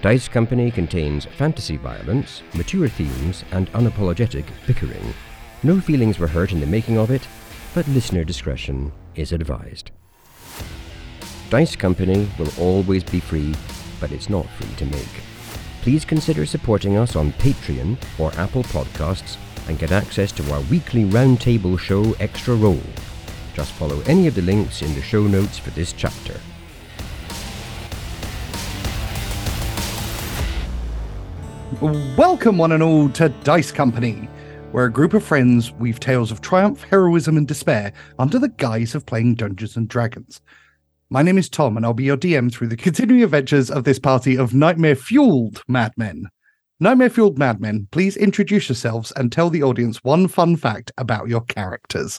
Dice Company contains fantasy violence, mature themes, and unapologetic bickering. No feelings were hurt in the making of it, but listener discretion is advised. Dice Company will always be free, but it's not free to make. Please consider supporting us on Patreon or Apple Podcasts and get access to our weekly roundtable show Extra Roll. Just follow any of the links in the show notes for this chapter. Welcome, one and all, to Dice Company, where a group of friends weave tales of triumph, heroism, and despair under the guise of playing Dungeons and Dragons. My name is Tom, and I'll be your DM through the continuing adventures of this party of nightmare fueled madmen. Nightmare fueled madmen, please introduce yourselves and tell the audience one fun fact about your characters.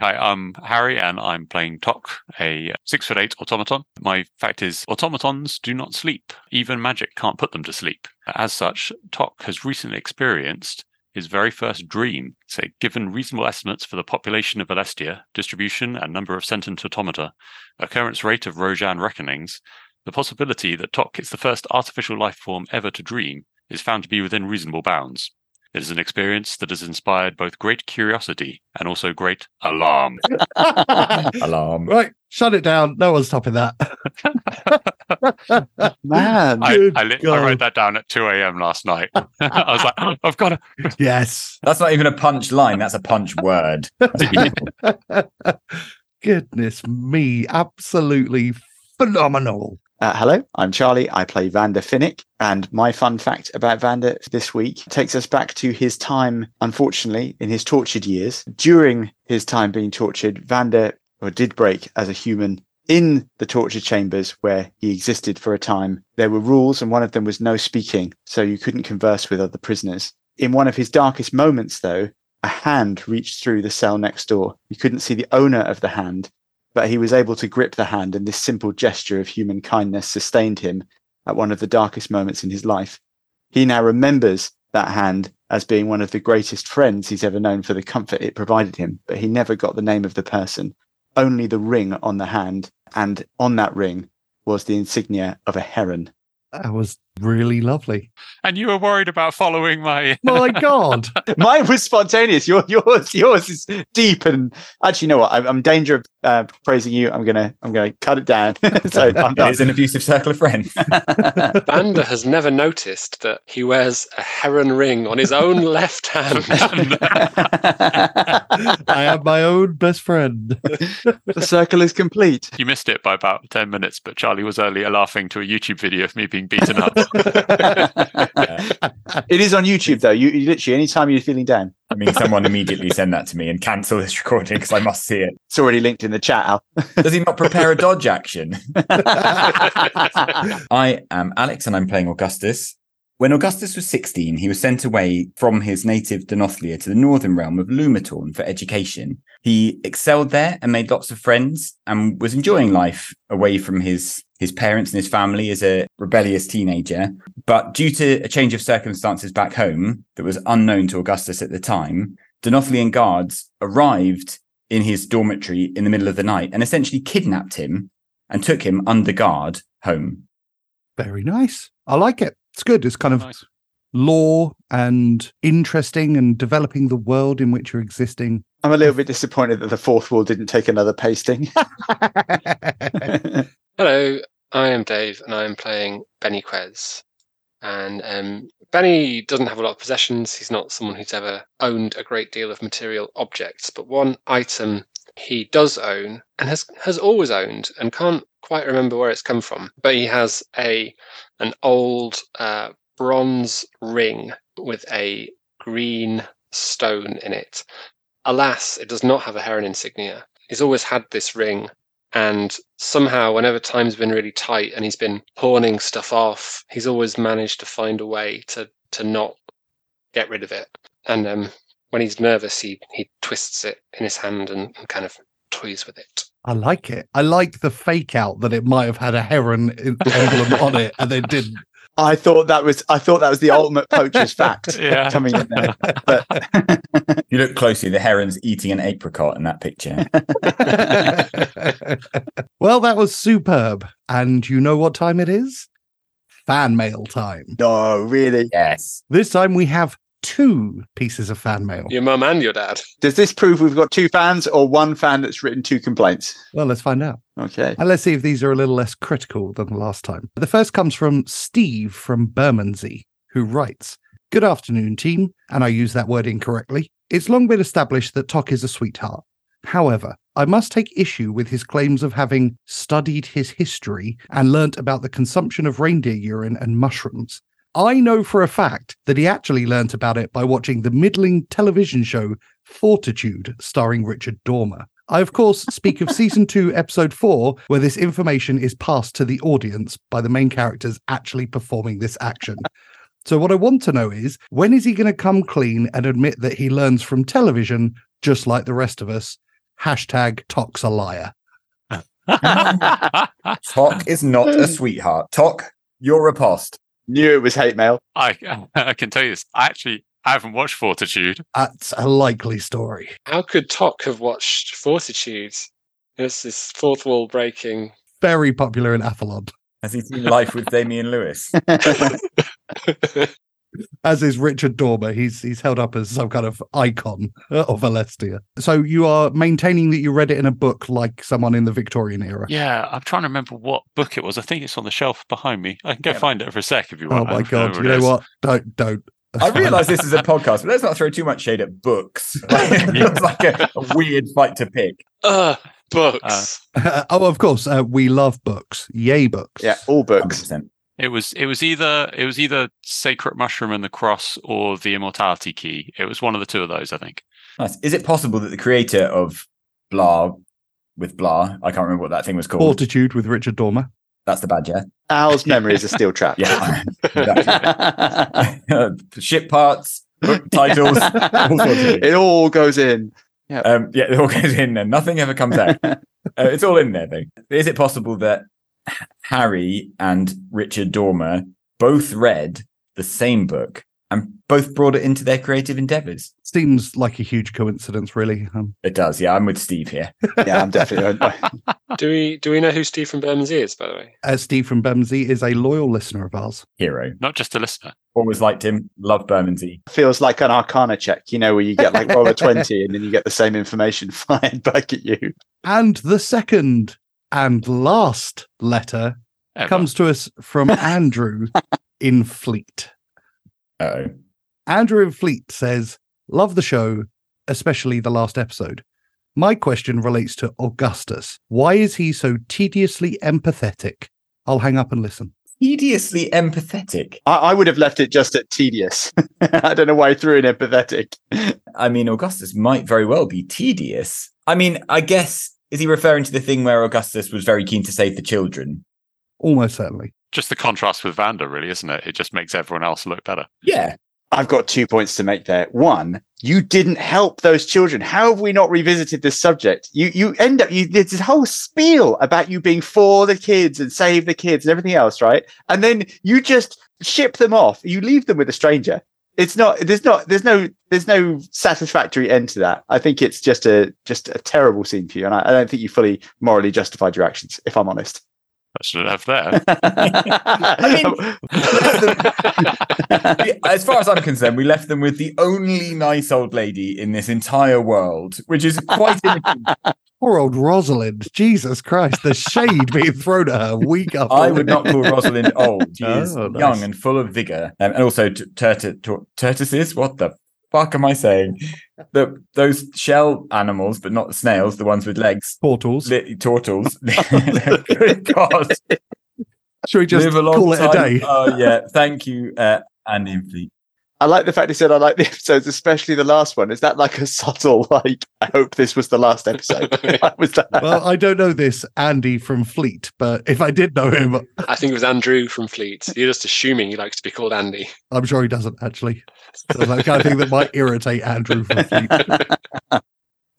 Hi, I'm Harry, and I'm playing Tok, a six foot eight automaton. My fact is, automatons do not sleep. Even magic can't put them to sleep. As such, Tok has recently experienced his very first dream. So, given reasonable estimates for the population of Alestia, distribution and number of sentient automata, occurrence rate of Rojan reckonings, the possibility that Tok is the first artificial life form ever to dream is found to be within reasonable bounds. It is an experience that has inspired both great curiosity and also great alarm. Alarm. Right, shut it down. No one's topping that. Man. I, Good I, li- I wrote that down at 2 a.m. last night. I was like, "Oh, I've got to. yes. That's not even a punch line. That's a punch word. Goodness me, absolutely phenomenal. Uh, hello, I'm Charlie. I play Vander Finnick, and my fun fact about Vander this week takes us back to his time, unfortunately, in his tortured years. During his time being tortured, Vander or did break as a human in the torture chambers where he existed for a time. There were rules, and one of them was no speaking, so you couldn't converse with other prisoners. In one of his darkest moments, though, a hand reached through the cell next door. You couldn't see the owner of the hand, but he was able to grip the hand, and this simple gesture of human kindness sustained him at one of the darkest moments in his life. He now remembers that hand as being one of the greatest friends he's ever known for the comfort it provided him, but he never got the name of the person, only the ring on the hand, and on that ring was the insignia of a heron. That was really lovely. And you were worried about following my. My God. Mine was spontaneous. Your, yours, yours is deep and actually, you know what? I'm, I'm in danger of uh, praising you. I'm gonna, I'm gonna cut it down. so I'm It done. is an abusive circle of friends. Vander has never noticed that he wears a heron ring on his own left hand. I am my own best friend. the circle is complete. You missed it by about 10 minutes, but Charlie was earlier laughing to a YouTube video of me being beaten up. It is on YouTube though. You, you literally anytime you're feeling down, I mean, someone immediately send that to me and cancel this recording because I must see it. it's already linked in the chat. Al. Does he not prepare a dodge action? I am Alex and I'm playing Augustus. When Augustus was 16, he was sent away from his native Denothlia to the northern realm of Lumatorn for education. He excelled there and made lots of friends and was enjoying life away from his, his parents and his family as a rebellious teenager. But due to a change of circumstances back home that was unknown to Augustus at the time, Denothlian guards arrived in his dormitory in the middle of the night and essentially kidnapped him and took him under guard home. Very nice. I like it. It's good. It's kind of Nice. Law and interesting and developing the world in which you're existing. I'm a little bit disappointed that the fourth wall didn't take another pasting. Hello, I am Dave, and I am playing Benny Quez. And um, Benny doesn't have a lot of possessions. He's not someone who's ever owned a great deal of material objects. But one item he does own and has has always owned, and can't quite remember where it's come from. But he has a an old uh, bronze ring with a green stone in it. Alas, it does not have a heron insignia. He's always had this ring and somehow whenever time's been really tight and he's been pawning stuff off he's always managed to find a way to to not get rid of it and um when he's nervous he he twists it in his hand and, and kind of toys with it I like it. I like the fake out that it might have had a heron emblem on it and they didn't. I thought that was I thought that was the ultimate poacher's fact Yeah. coming in there. But you look closely, the heron's eating an apricot in that picture. well, that was superb. And you know what time it is? fan mail time. No, really. Yes. This time we have two pieces of fan mail. Your mum and your dad. Does this prove we've got two fans or one fan that's written two complaints? Well, let's find out. Okay. And let's see if these are a little less critical than the last time. The first comes from Steve from Bermondsey, who writes Good afternoon, team. And I use that word incorrectly. It's long been established that Tok is a sweetheart. However, I must take issue with his claims of having studied his history and learnt about the consumption of reindeer urine and mushrooms. I know for a fact that he actually learnt about it by watching the middling television show Fortitude, starring Richard Dormer. I, of course, speak of season two, episode four, where this information is passed to the audience by the main characters actually performing this action. So, what I want to know is when is he going to come clean and admit that he learns from television, just like the rest of us? Hashtag Tok's a liar. Tok is not a sweetheart. Tok, you're a post. Knew it was hate mail. I, I can tell you this. I actually I haven't watched Fortitude. That's a likely story. How could Tok have watched Fortitude? It's this fourth wall breaking. Very popular in Athlon, Has he seen Life with Damian Lewis? as is Richard Dormer. He's he's held up as some kind of icon of Alestia. So you are maintaining that you read it in a book like someone in the Victorian era. Yeah, I'm trying to remember what book it was. I think it's on the shelf behind me. I can go Yeah. find it for a sec if you want. Oh my don't god! You know is. what? Don't don't. I realise this is a podcast, but let's not throw too much shade at books. it feels like a, a weird fight to pick. Ugh, books. oh, of course. Uh, we love books. Yay, books. yeah, all books. 100%. It was it was either it was either Sacred Mushroom and the Cross or the Immortality Key. It was one of the two of those, I think. Nice. Is it possible that the creator of Blah with Blah, I can't remember what that thing was called. Fortitude with Richard Dormer. That's the bad, yeah. Al's memory is a steel trap. Yeah. exactly. Ship parts, book titles, all sorts of things. it all goes in. Um, yeah, it all goes in there. Nothing ever comes out. uh, it's all in there, though. Is it possible that Harry and Richard Dormer both read the same book and both brought it into their creative endeavors? Seems like a huge coincidence, really. Um, It does. Yeah, I'm with Steve here. Yeah, I'm definitely. do we do we know who Steve from Bermondsey is, by the way? uh, Steve from Bermondsey is a loyal listener of ours. Hero. Not just a listener. Always liked him. Love Bermondsey. feels like an arcana check, you know, where you get like roll a 20 and then you get the same information fired back at you. And the second and last letter Ever. comes to us from Andrew in Fleet. Oh. Andrew in Fleet says, Love the show, especially the last episode. My question relates to Augustus. Why is he so tediously empathetic? I'll hang up and listen. Tediously empathetic. I, I would have left it just at tedious. I don't know why I threw in empathetic. I mean, Augustus might very well be tedious. I mean, I guess, is he referring to the thing where Augustus was very keen to save the children? Almost certainly. Just the contrast with Vander, really, isn't it? It just makes everyone else look better. Yeah. I've got two points to make there. One, you didn't help those children. How have we not revisited this subject? You you end up you there's this whole spiel about you being for the kids and save the kids and everything else, right? And then you just ship them off. You leave them with a stranger. It's not there's not there's no there's no satisfactory end to that. I think it's just a just a terrible scene for you. And I, I don't think you fully morally justified your actions, if I'm honest. I should have there. as far as I'm concerned, we left them with the only nice old lady in this entire world, which is quite. Poor old Rosalind. Jesus Christ, the shade being thrown at her week after I would not call Rosalind old. She is Oh, nice. young and full of vigor. Um, and also t- turtle- tur- tortoises. What the fuck am I saying? The those shell animals, but not the snails, the ones with legs. Portals. Li- turtles. Good God. Should we just Live a long call it a day? Oh yeah. Thank you, uh, Andy and Fleet. I like the fact he said I like the episodes, especially the last one. Is that like a subtle like I hope this was the last episode? Was that? well, I don't know this Andy from Fleet, but if I did know him, I think it was Andrew from Fleet. You're just assuming he likes to be called Andy. I'm sure he doesn't actually. So that kind of thing that might irritate Andrew from Fleet.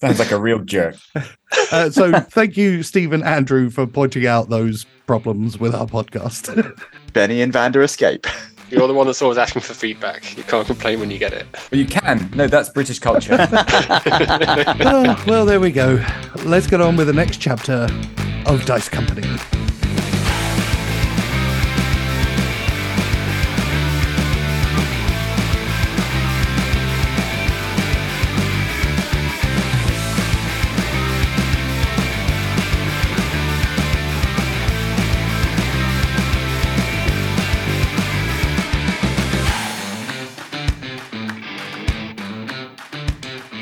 Sounds like a real jerk. Uh, so thank you, Stephen Andrew, for pointing out those problems with our podcast. Benny and Vander escape. You're the one that's always asking for feedback. You can't complain when you get it. Well, you can. No, that's British culture. Well, there we go. Let's get on with the next chapter of Dice Company.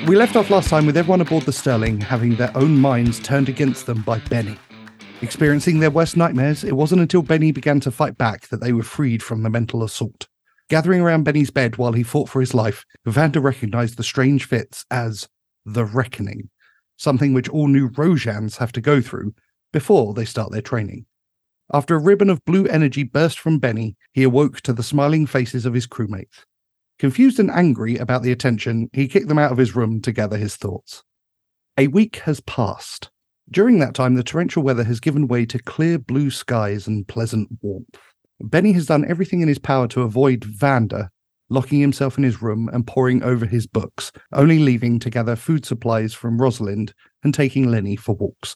We left off last time with everyone aboard the Sterling having their own minds turned against them by Benny. Experiencing their worst nightmares, it wasn't until Benny began to fight back that they were freed from the mental assault. Gathering around Benny's bed while he fought for his life, Vander recognized the strange fits as the Reckoning, something which all new Rojans have to go through before they start their training. After a ribbon of blue energy burst from Benny, he awoke to the smiling faces of his crewmates. Confused and angry about the attention, he kicked them out of his room to gather his thoughts. A week has passed. During that time, the torrential weather has given way to clear blue skies and pleasant warmth. Benny has done everything in his power to avoid Vander, locking himself in his room and poring over his books, only leaving to gather food supplies from Rosalind and taking Lenny for walks.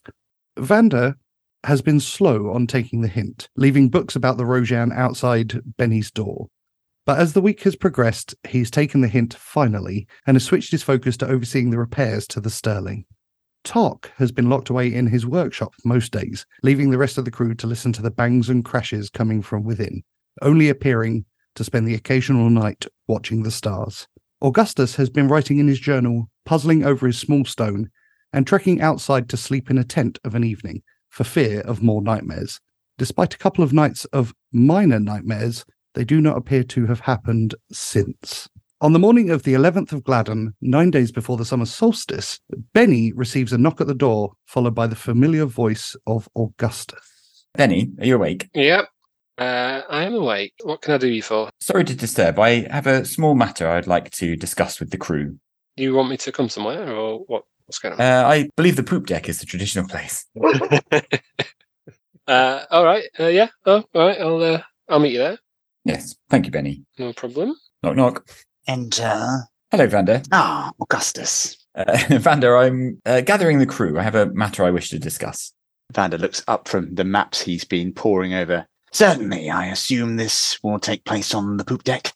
Vander has been slow on taking the hint, leaving books about the Rojan outside Benny's door. But as the week has progressed, he's taken the hint finally and has switched his focus to overseeing the repairs to the Sterling. Tok has been locked away in his workshop most days, leaving the rest of the crew to listen to the bangs and crashes coming from within, only appearing to spend the occasional night watching the stars. Augustus has been writing in his journal, puzzling over his small stone, and trekking outside to sleep in a tent of an evening for fear of more nightmares. Despite a couple of nights of minor nightmares, they do not appear to have happened since. On the morning of the 11th of Gladden, nine days before the summer solstice, Benny receives a knock at the door, followed by the familiar voice of Augustus. Benny, are you awake? Yep. Uh, I am awake. What can I do you for? Sorry to disturb. I have a small matter I'd like to discuss with the crew. You want me to come somewhere, or what? What's going on? Uh, I believe the poop deck is the traditional place. uh, all right. Uh, yeah. Oh, all right. I'll uh, I'll meet you there. Yes. Thank you, Benny. No problem. Knock, knock. Enter. Hello, Vander. Ah, Augustus. Uh, Vander, I'm uh, gathering the crew. I have a matter I wish to discuss. Vander looks up from the maps he's been poring over. Certainly, I assume this will take place on the poop deck.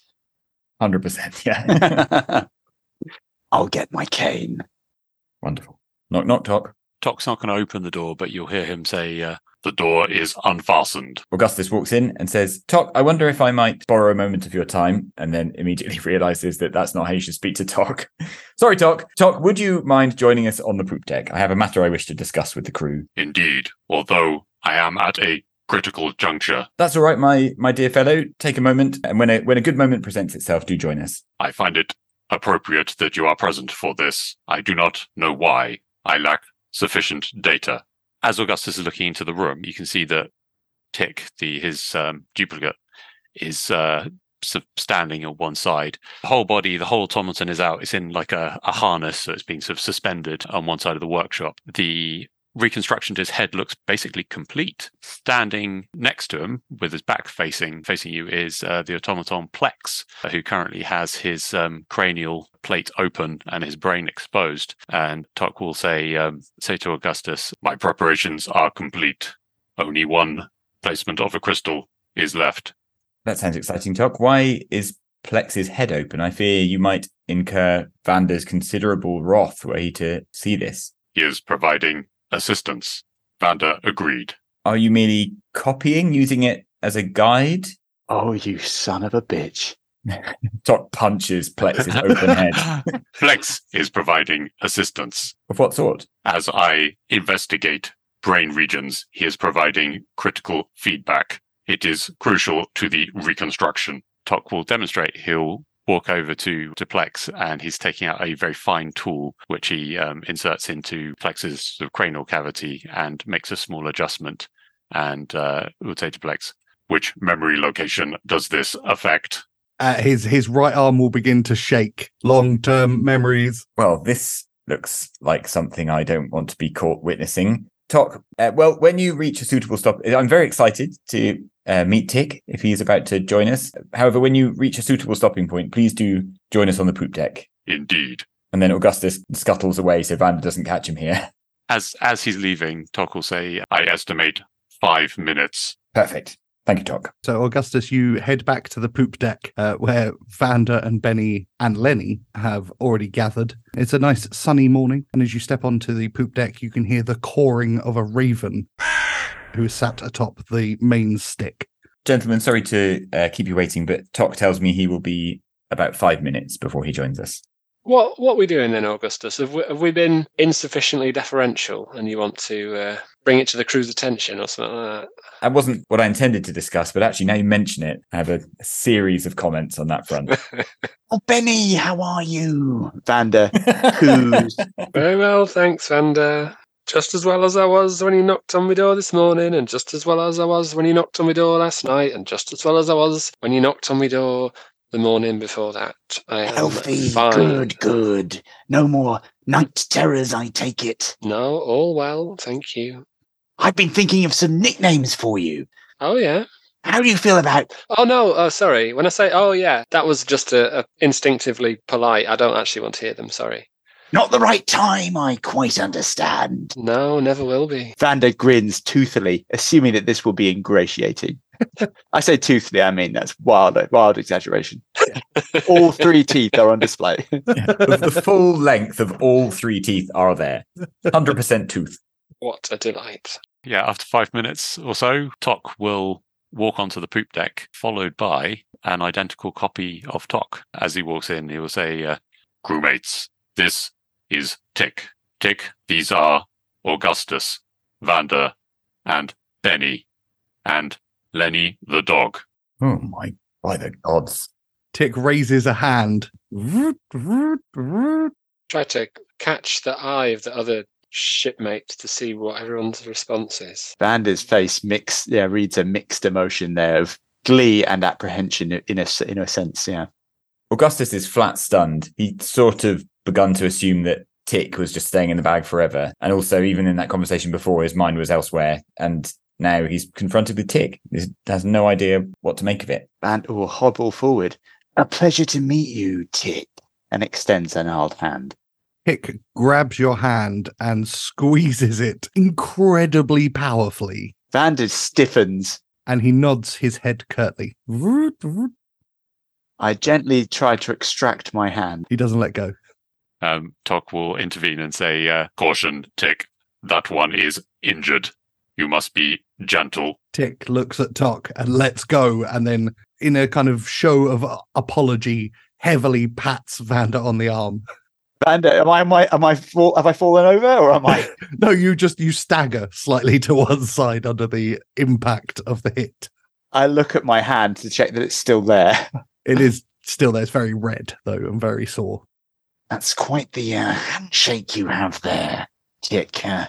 100%. Yeah. I'll get my cane. Wonderful. Knock, knock, talk. Tok's not going to open the door, but you'll hear him say, uh, The door is unfastened. Augustus walks in and says, Tok, I wonder if I might borrow a moment of your time. And then immediately realizes that that's not how you should speak to Tok. Sorry, Tok. Tok, would you mind joining us on the poop deck? I have a matter I wish to discuss with the crew. Indeed, although I am at a critical juncture, That's all right, my my dear fellow. Take a moment, and when a when a good moment presents itself, do join us. I find it appropriate that you are present for this. I do not know why. I lack sufficient data. As Augustus is looking into the room, you can see that Tick, the his um, duplicate, is uh, standing on one side. The whole body, the whole automaton is out. It's in like a, a harness, so it's being sort of suspended on one side of the workshop. The reconstruction to his head looks basically complete. Standing next to him, with his back facing facing you, is uh, the automaton Plex, uh, who currently has his um, cranial plate open and his brain exposed. And Tok will say um, say to Augustus, "My preparations are complete. Only one placement of a crystal is left. That sounds exciting, Tok. Why is Plex's head open? I fear you might incur Vander's considerable wrath were he to see this. He is providing assistance." Vander agreed. Are you merely copying, using it as a guide? Oh, you son of a bitch. Tok punches Plex's open head. Plex is providing assistance. Of what sort? As I investigate brain regions, he is providing critical feedback. It is crucial to the reconstruction. Tok will demonstrate. He'll walk over to, to Plex and he's taking out a very fine tool, which he um, inserts into Plex's sort of cranial cavity and makes a small adjustment. And uh, will say to Plex, which memory location does this affect? Uh, his his right arm will begin to shake. Long term memories. Well, this looks like something I don't want to be caught witnessing. Tok, uh, well, when you reach a suitable stop, I'm very excited to uh, meet Tick if he is about to join us. However, when you reach a suitable stopping point, please do join us on the poop deck. Indeed. And then Augustus scuttles away so Vander doesn't catch him here. As as he's leaving, Tok will say, I estimate five minutes. Perfect. Thank you, Tok. So, Augustus, you head back to the poop deck uh, where Vander and Benny and Lenny have already gathered. It's a nice sunny morning, and as you step onto the poop deck, you can hear the cawing of a raven who is sat atop the main stick. Gentlemen, sorry to uh, keep you waiting, but Tok tells me he will be about five minutes before he joins us. What what are we doing then, Augustus? Have we, have we been insufficiently deferential, and you want to uh, bring it to the crew's attention or something like that? That wasn't what I intended to discuss, but actually, now you mention it, I have a, a series of comments on that front. Oh, Benny, how are you? Vander, who's Very well, thanks, Vander. Just as well as I was when you knocked on my door this morning, and just as well as I was when you knocked on my door last night, and just as well as I was when you knocked on my door the morning before that. I am healthy, fine. good, good. No more night terrors, I take it. No, all well, thank you. I've been thinking of some nicknames for you. Oh yeah. How do you feel about Oh no. Oh sorry. When I say oh yeah, that was just a, a instinctively polite. I don't actually want to hear them. Sorry. not the right time? I quite understand. No, never will be. Vander grins toothily, assuming that this will be ingratiating. I say toothily, I mean that's wild, wild exaggeration. All three teeth are on display. the, the full length of all three teeth are there. 100% tooth. What a delight. Yeah, after five minutes or so, Tok will walk onto the poop deck, followed by an identical copy of Tok. As he walks in, he will say, uh, Crewmates, this is Tick. Tick, these are Augustus, Vander, and Benny, and Lenny the dog. Oh my, by the gods. Tick raises a hand. Try to catch the eye of the other shipmate to see what everyone's response is. Vander's face mix, yeah, reads a mixed emotion there of glee and apprehension in a s- in a sense. Yeah, Augustus is flat stunned. He sort of begun to assume that Tick was just staying in the bag forever. And also, even in that conversation before, his mind was elsewhere. And now he's confronted with Tick. He has no idea what to make of it. Vander will hobble forward. A pleasure to meet you, Tick, and extends an gnarled hand. Tick grabs your hand and squeezes it incredibly powerfully, Vander stiffens. and he nods his head curtly. Root, root. I gently try to extract my hand. He doesn't let go. Um, Tok will intervene and say, uh, Caution, Tick, that one is injured. You must be gentle. Tick looks at Tok and lets go, and then, in a kind of show of apology, heavily pats Vander on the arm. Vander, am I am I am I fall, have I fallen over or am I? No, you just you stagger slightly to one side under the impact of the hit. I look at my hand to check that it's still there. It is still there. It's very red though, and very sore. That's quite the uh, handshake you have there, Tick. Uh,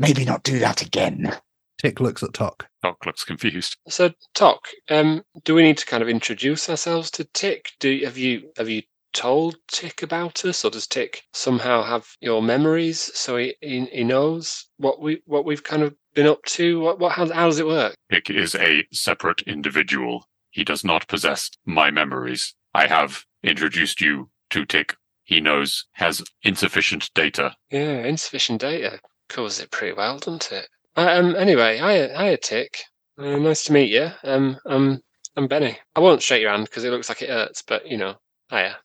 maybe not do that again. Tick looks at Tok. Tok looks confused. So, Tok, um, do we need to kind of introduce ourselves to Tick? Do have you have you told Tick about us, or does Tick somehow have your memories so he, he, he knows what we what we've kind of been up to? What what how, how does it work? Tick is a separate individual. He does not possess my memories. I have introduced you to Tick. He knows, has insufficient data. Yeah, insufficient data covers it pretty well, doesn't it? Uh, um. Anyway, hiya, hiya, Tick. Uh, nice to meet you. Um. Um. I'm Benny. I won't shake your hand because it looks like it hurts, but you know, hiya.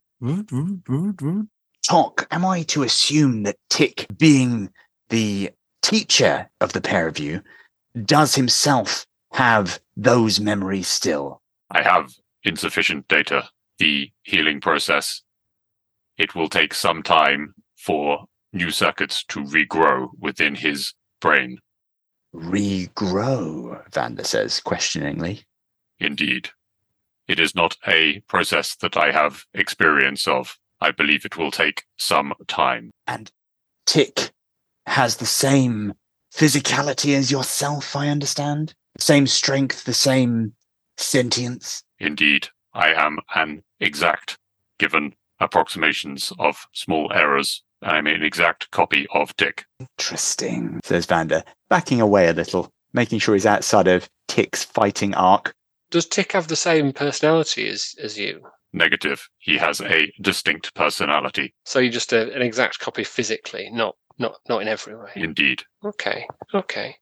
Tok, am I to assume that Tick, being the teacher of the pair of you, does himself have those memories still? I have insufficient data. The healing process, it will take some time for new circuits to regrow within his brain. Regrow, Vander says questioningly. Indeed. It is not a process that I have experience of. I believe it will take some time. And Tick has the same physicality as yourself, I understand? The same strength, the same sentience? Indeed, I am an exact, given approximations of small errors. I am an exact copy of Tick. Interesting, says Vander, backing away a little, making sure he's outside of Tick's fighting arc. Does Tick have the same personality as as you? Negative. He has a distinct personality. So you're just a, an exact copy physically, not not not in every way. Indeed. Okay. Okay.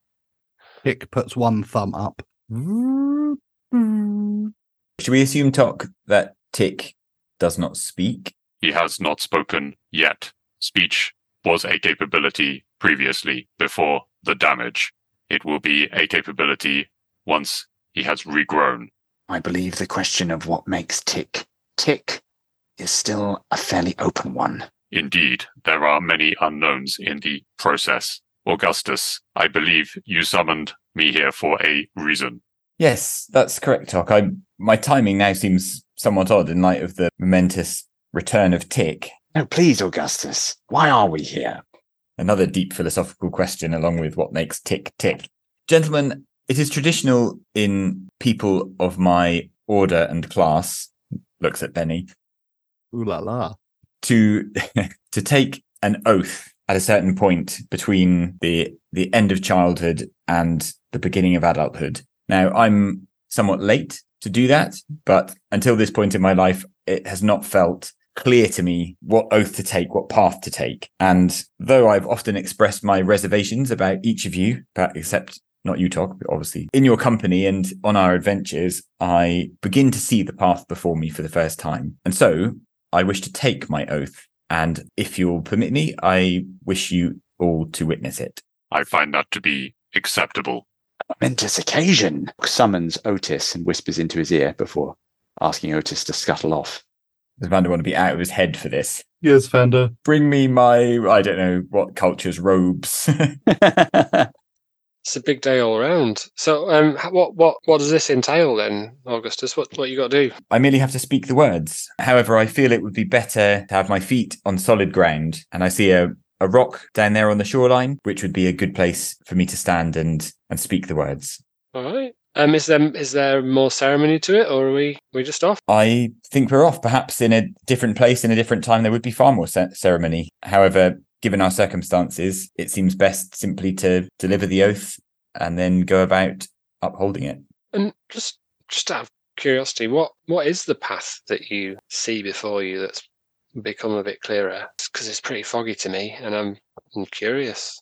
Tick puts one thumb up. Root, root. Should we assume, Tok, that Tick does not speak? He has not spoken yet. Speech was a capability previously before the damage. It will be a capability once he has regrown. I believe the question of what makes Tick tick is still a fairly open one. Indeed, there are many unknowns in the process. Augustus, I believe you summoned me here for a reason. Yes, that's correct, Tok. I my timing now seems somewhat odd in light of the momentous return of Tick. No, please, Augustus. Why are we here? Another deep philosophical question, along with what makes Tick tick. Gentlemen, it is traditional in people of my order and class, looks at Benny, Ooh la la. to to take an oath at a certain point between the the end of childhood and the beginning of adulthood. Now, I'm somewhat late to do that, but until this point in my life, it has not felt clear to me what oath to take, what path to take. And though I've often expressed my reservations about each of you, but except not you, Tok, but obviously in your company and on our adventures, I begin to see the path before me for the first time. And so I wish to take my oath. And if you'll permit me, I wish you all to witness it. I find that to be acceptable. Momentous occasion. Summons Otis and whispers into his ear before asking Otis to scuttle off. Does Vander want to be out of his head for this? Yes, Vander. Bring me my, I don't know what culture's robes. It's a big day all around. So, um, what what what does this entail then, Augustus? What what you got to do? I merely have to speak the words. However, I feel it would be better to have my feet on solid ground. And I see a, a rock down there on the shoreline, which would be a good place for me to stand and, and speak the words. All right. Um, is there is there more ceremony to it, or are we we just off? I think we're off. Perhaps in a different place, in a different time, there would be far more ce- ceremony. However, given our circumstances, it seems best simply to deliver the oath and then go about upholding it. And just just out of curiosity, what what is the path that you see before you that's become a bit clearer? Because it's pretty foggy to me, and I'm, I'm curious.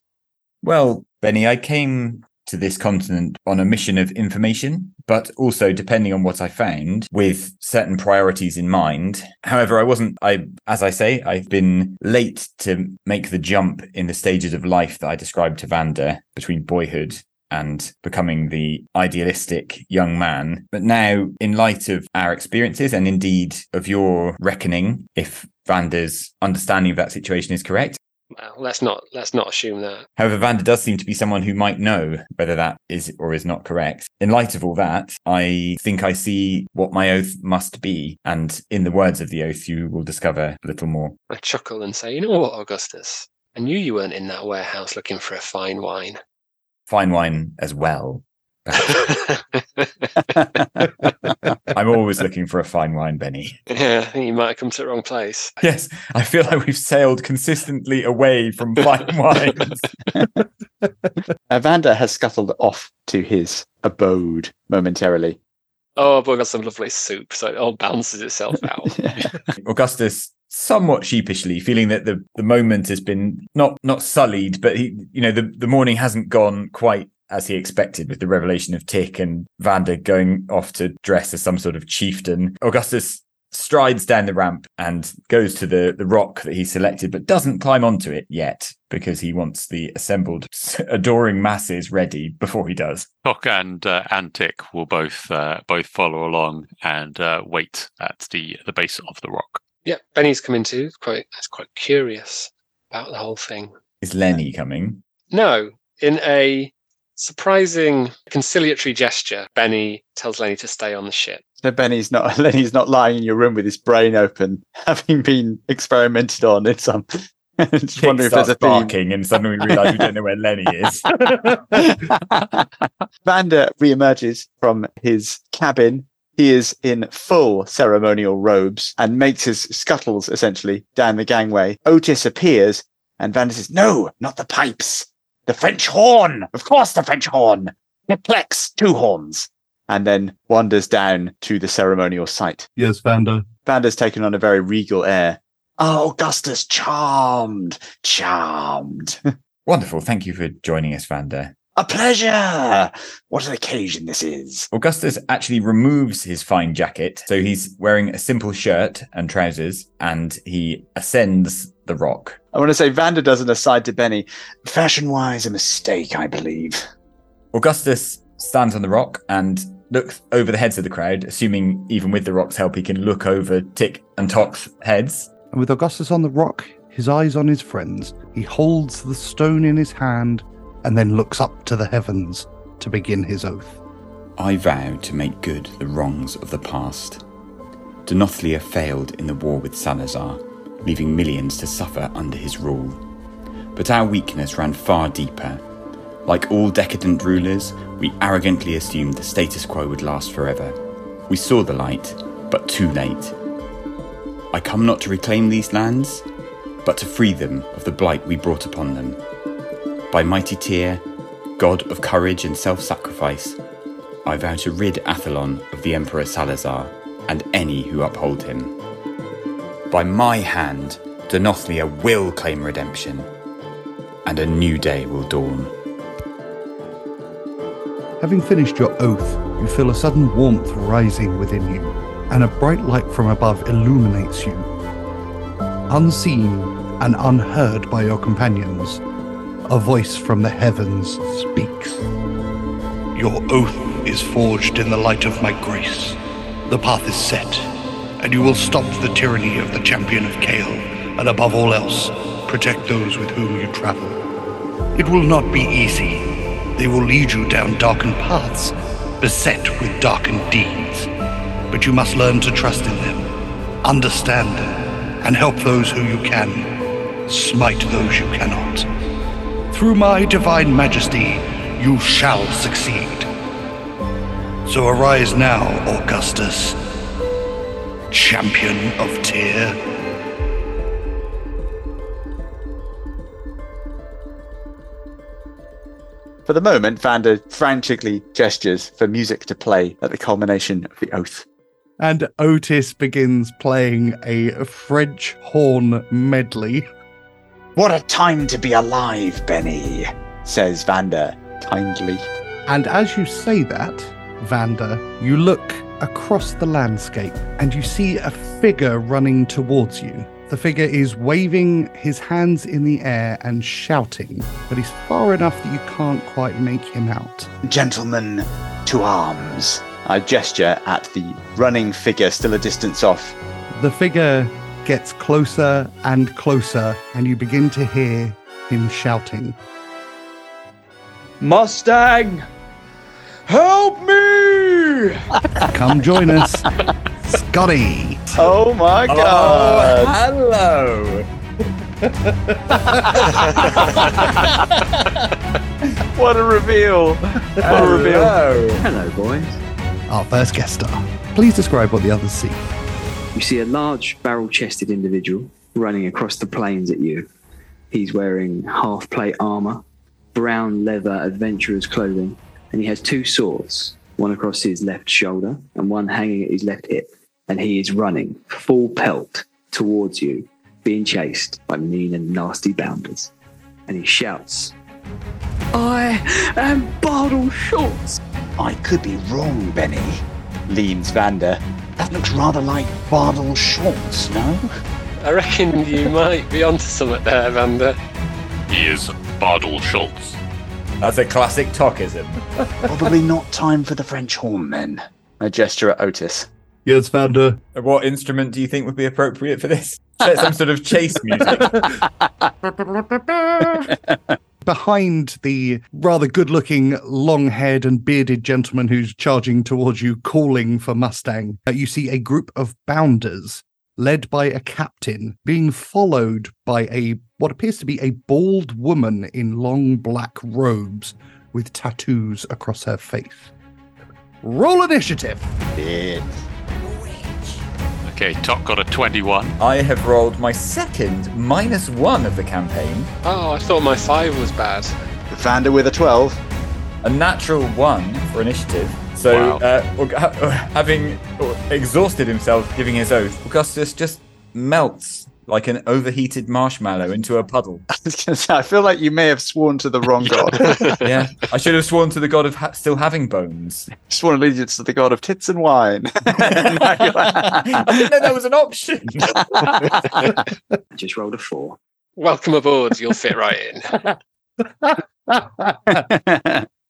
Well, Benny, I came to this continent on a mission of information, but also depending on what I found with certain priorities in mind. However, I wasn't, I, as I say, I've been late to make the jump in the stages of life that I described to Vander between boyhood and becoming the idealistic young man. But now, in light of our experiences and indeed of your reckoning, if Vander's understanding of that situation is correct, Well, let's not let's not assume that. However, Vander does seem to be someone who might know whether that is or is not correct. In light of all that, I think I see what my oath must be. And in the words of the oath, you will discover a little more. I chuckle and say, you know what, Augustus? I knew you weren't in that warehouse looking for a fine wine. Fine wine as well. I'm always looking for a fine wine, Benny. yeah, I think you might have come to the wrong place. Yes, I feel like we've sailed consistently away from fine wines. Evander has scuttled off to his abode momentarily. Oh, but I got some lovely soup, so it all balances itself out. Augustus somewhat sheepishly feeling that the, the moment has been not not sullied but he you know the, the morning hasn't gone quite as he expected with the revelation of Tick and Vander going off to dress as some sort of chieftain Augustus strides down the ramp and goes to the the rock that he selected but doesn't climb onto it yet because he wants the assembled adoring masses ready before he does Tok and uh, and Tick will both uh, both follow along and uh, wait at the the base of the rock. yeah, Benny's coming too. Quite, it's quite curious about the whole thing. is Lenny coming No, in a surprising conciliatory gesture, Benny tells Lenny to stay on the ship. So Benny's not Lenny's not lying in your room with his brain open, having been experimented on in some. Just wondering if there's starts a theme. barking and suddenly we realize we don't know where Lenny is Vander reemerges from his cabin. He is in full ceremonial robes and makes his scuttles essentially down the gangway. Otis appears and Vander says, No, not the pipes. The French horn. Of course, the French horn. Perplex, two horns. And then wanders down to the ceremonial site. Yes, Vander. Vander's taken on a very regal air. Oh, Augustus, charmed, charmed. Wonderful. Thank you for joining us, Vander. a pleasure. What an occasion this is. Augustus actually removes his fine jacket. So he's wearing a simple shirt and trousers and he ascends the rock. I want to say Vander does an aside to Benny. Fashion wise, a mistake, I believe. Augustus stands on the rock and looks over the heads of the crowd, assuming even with the rock's help, he can look over Tick and Tok's heads. And with Augustus on the rock, his eyes on his friends, he holds the stone in his hand and then looks up to the heavens to begin his oath. I vow to make good the wrongs of the past. Denothlia failed in the war with Salazar, leaving millions to suffer under his rule. But our weakness ran far deeper. Like all decadent rulers, we arrogantly assumed the status quo would last forever. We saw the light, but too late. I come not to reclaim these lands, but to free them of the blight we brought upon them. By mighty Tyr, god of courage and self sacrifice, I vow to rid Athlon of the Emperor Salazar and any who uphold him. By my hand, Denothlia will claim redemption, and a new day will dawn. Having finished your oath, you feel a sudden warmth rising within you, and a bright light from above illuminates you. Unseen and unheard by your companions, a voice from the heavens speaks. Your oath is forged in the light of my grace. The path is set, and you will stop the tyranny of the champion of Kale, and above all else, protect those with whom you travel. It will not be easy. They will lead you down darkened paths, beset with darkened deeds. But you must learn to trust in them, understand them, and help those who you can, smite those you cannot. Through my divine majesty, you shall succeed. So arise now, Augustus, champion of Tyr. For the moment, Vander frantically gestures for music to play at the culmination of the oath. And Otis begins playing a French horn medley. What a time to be alive, Benny, says Vander kindly. And as you say that, Vander, you look across the landscape and you see a figure running towards you. The figure is waving his hands in the air and shouting, but he's far enough that you can't quite make him out. Gentlemen, to arms. I gesture at the running figure still a distance off. The figure gets closer and closer, and you begin to hear him shouting. Mustang, help me! Come join us, Scotty. Oh my god! hello! What a reveal! What a reveal! Hello. Hello, boys. Our first guest star. Please describe what the others see. You see a large barrel chested individual running across the plains at you. He's wearing half plate armor, brown leather adventurer's clothing, and he has two swords, one across his left shoulder and one hanging at his left hip. And he is running full pelt towards you, being chased by mean and nasty bounders. And he shouts, I am Bardol Schultz. I could be wrong, Benny, leans Vander. That looks rather like Bardol Schultz, no? I reckon you might be onto something there, Vander. He is Bardol Schultz. That's a classic Tockism. Probably not time for the French horn, then. I gesture at Otis. Yes, Founder. What instrument do you think would be appropriate for this? Some sort of chase music. Behind the rather good looking, long haired, and bearded gentleman who's charging towards you, calling for Mustang, uh, you see a group of bounders led by a captain being followed by a what appears to be a bald woman in long black robes with tattoos across her face. Roll initiative. It. Okay, Top got a 21. I have rolled my second minus one of the campaign, Oh, I thought my five was bad. Vander with a 12. a natural one for initiative. So, Wow. uh, having exhausted himself giving his oath, Augustus just melts like an overheated marshmallow into a puddle. I say, I feel like you may have sworn to the wrong god. Yeah, I should have sworn to the god of ha- still having bones. sworn allegiance to the god of tits and wine. I didn't know that was an option. I just rolled a four. Welcome aboard. You'll fit right in.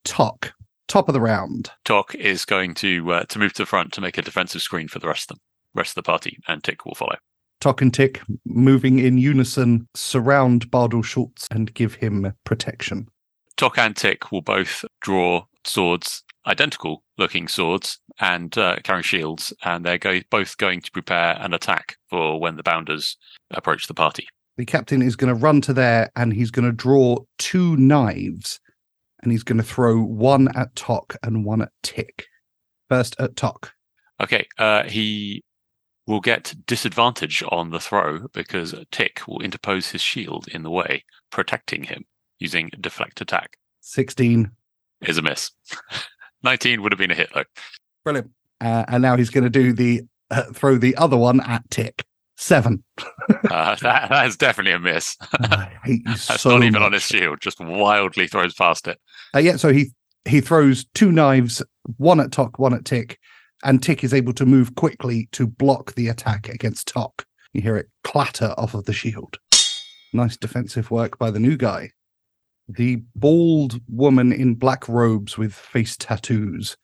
Tok, top of the round. Tok is going to uh, to move to the front to make a defensive screen for the rest of them, rest of the party, and Tick will follow. Tok and Tick, moving in unison, surround Bardol Schultz and give him protection. Tok and Tick will both draw swords, identical looking swords, and uh, carry shields, and they're go- both going to prepare an attack for when the bounders approach the party. The captain is going to run to there and he's going to draw two knives and he's going to throw one at Tok and one at Tick. First at Tok. Okay, uh, he will get disadvantage on the throw because Tick will interpose his shield in the way, protecting him using deflect attack. 16. Is a miss. 19 would have been a hit though. Brilliant. Uh, and now he's going to do the uh, throw the other one at Tick. Seven. Uh, that, that is definitely a miss. I hate you That's so not even on his shield, just wildly throws past it. Uh, yeah, so he he throws two knives, one at Tok, one at Tick, and Tick is able to move quickly to block the attack against Tok. You hear it clatter off of the shield. Nice defensive work by the new guy. The bald woman in black robes with face tattoos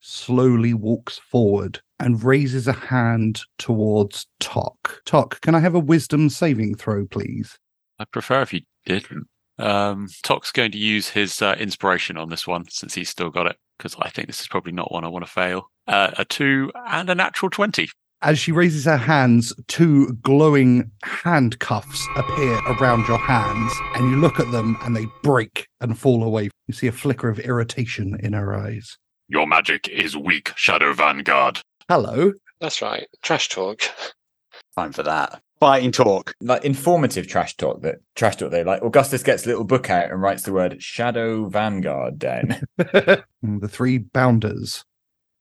slowly walks forward and raises a hand towards Tok. Tok, can I have a wisdom saving throw, please? I prefer if you didn't. Um, Tok's going to use his uh, inspiration on this one since he's still got it, because I think this is probably not one I want to fail. Uh, a two and a natural 20. As she raises her hands, two glowing handcuffs appear around your hands, and you look at them and they break and fall away. You see a flicker of irritation in her eyes. Your magic is weak, Shadow Vanguard. Hello. That's right. Trash talk. Time for that. Fighting talk. Like informative trash talk that trash talk they like Augustus gets a little book out and writes the word Shadow Vanguard down. The three bounders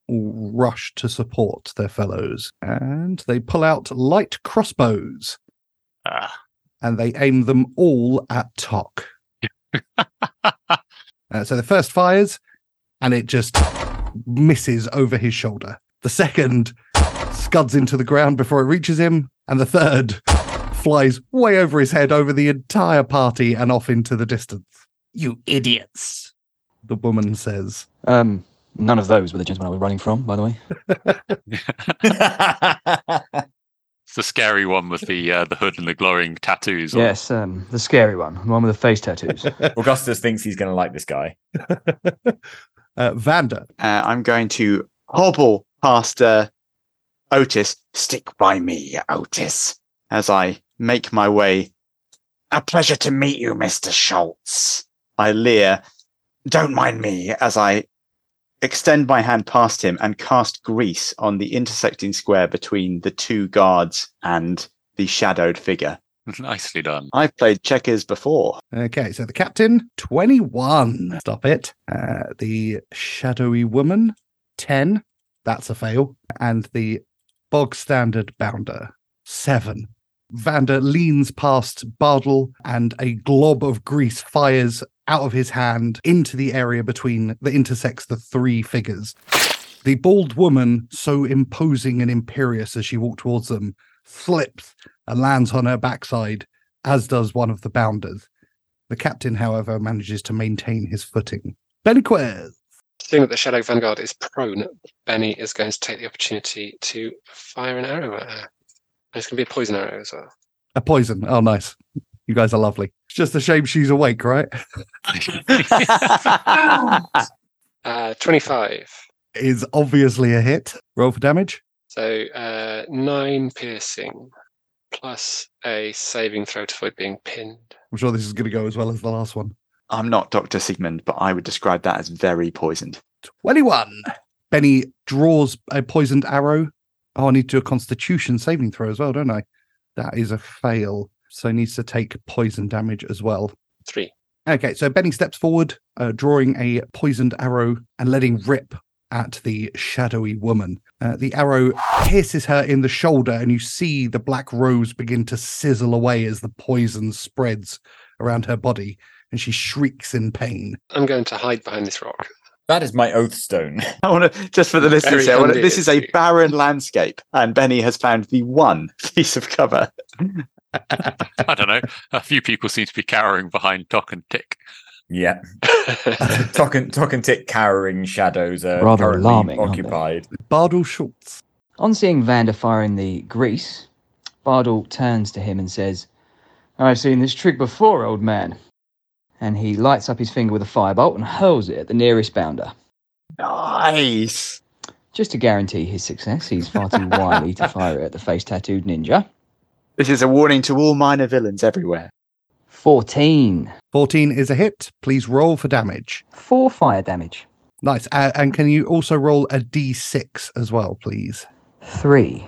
all rush to support their fellows, and they pull out light crossbows Ah, and they aim them all at Tok. Uh, so the first fires, and it just misses over his shoulder. The second scuds into the ground before it reaches him, and the third flies way over his head over the entire party and off into the distance. You idiots, the woman says. Um, none of those were the gentlemen I was running from, by the way. it's the scary one with the uh, the hood and the glowing tattoos. on. Yes, um, the scary one, the one with the face tattoos. Augustus thinks he's going to like this guy. Uh, Vander, Uh, I'm going to hobble past uh, Otis. Stick by me, Otis, as I make my way. A pleasure to meet you, Mr. Schultz. I leer. Don't mind me as I extend my hand past him and cast grease on the intersecting square between the two guards and the shadowed figure. Nicely done. I've played checkers before. Okay, so the captain, 21. Stop it. Uh, the shadowy woman, 10. That's a fail. And the bog standard bounder, 7. Vander leans past Bardol and a glob of grease fires out of his hand into the area between that intersects the three figures. The bald woman, so imposing and imperious as she walked towards them, slips and lands on her backside, as does one of the bounders. The captain, however, manages to maintain his footing. Beniquez. Seeing that the Shadow Vanguard is prone, Benny is going to take the opportunity to fire an arrow at her. And It's going to be a poison arrow as well. A poison. Oh, nice. You guys are lovely. It's just a shame she's awake, right? Uh, 25. Is obviously a hit. Roll for damage. So uh, 9 piercing plus a saving throw to avoid being pinned. I'm sure this is going to go as well as the last one. I'm not Dr. Sigmund, but I would describe that as very poisoned. 21. Benny draws a poisoned arrow. Oh, I need to do a constitution saving throw as well, don't I? That is a fail. So he needs to take poison damage as well. 3. Okay, so Benny steps forward, uh, drawing a poisoned arrow and letting rip at the shadowy woman. Uh, the arrow pierces her in the shoulder, and you see the black rose begin to sizzle away as the poison spreads around her body, and she shrieks in pain. I'm going to hide behind this rock. That is my oath stone. I want to, just for the listeners Very here, I wanna- this is a barren landscape, and Benny has found the one piece of cover. I don't know. A few people seem to be cowering behind Tok and Tick. Yeah. Tok and, Tok and Tick cowering shadows are Rather alarming, aren't they? occupied. Bardol Schultz. On seeing Vander firing the grease, Bardol turns to him and says, I've seen this trick before, old man. And he lights up his finger with a firebolt and hurls it at the nearest bounder. Nice. Just to guarantee his success, he's far too wily to fire it at the face tattooed ninja. This is a warning to all minor villains everywhere. 14. 14 is a hit. Please roll for damage. 4 fire damage. Nice. Uh, and can you also roll a d6 as well, please? 3.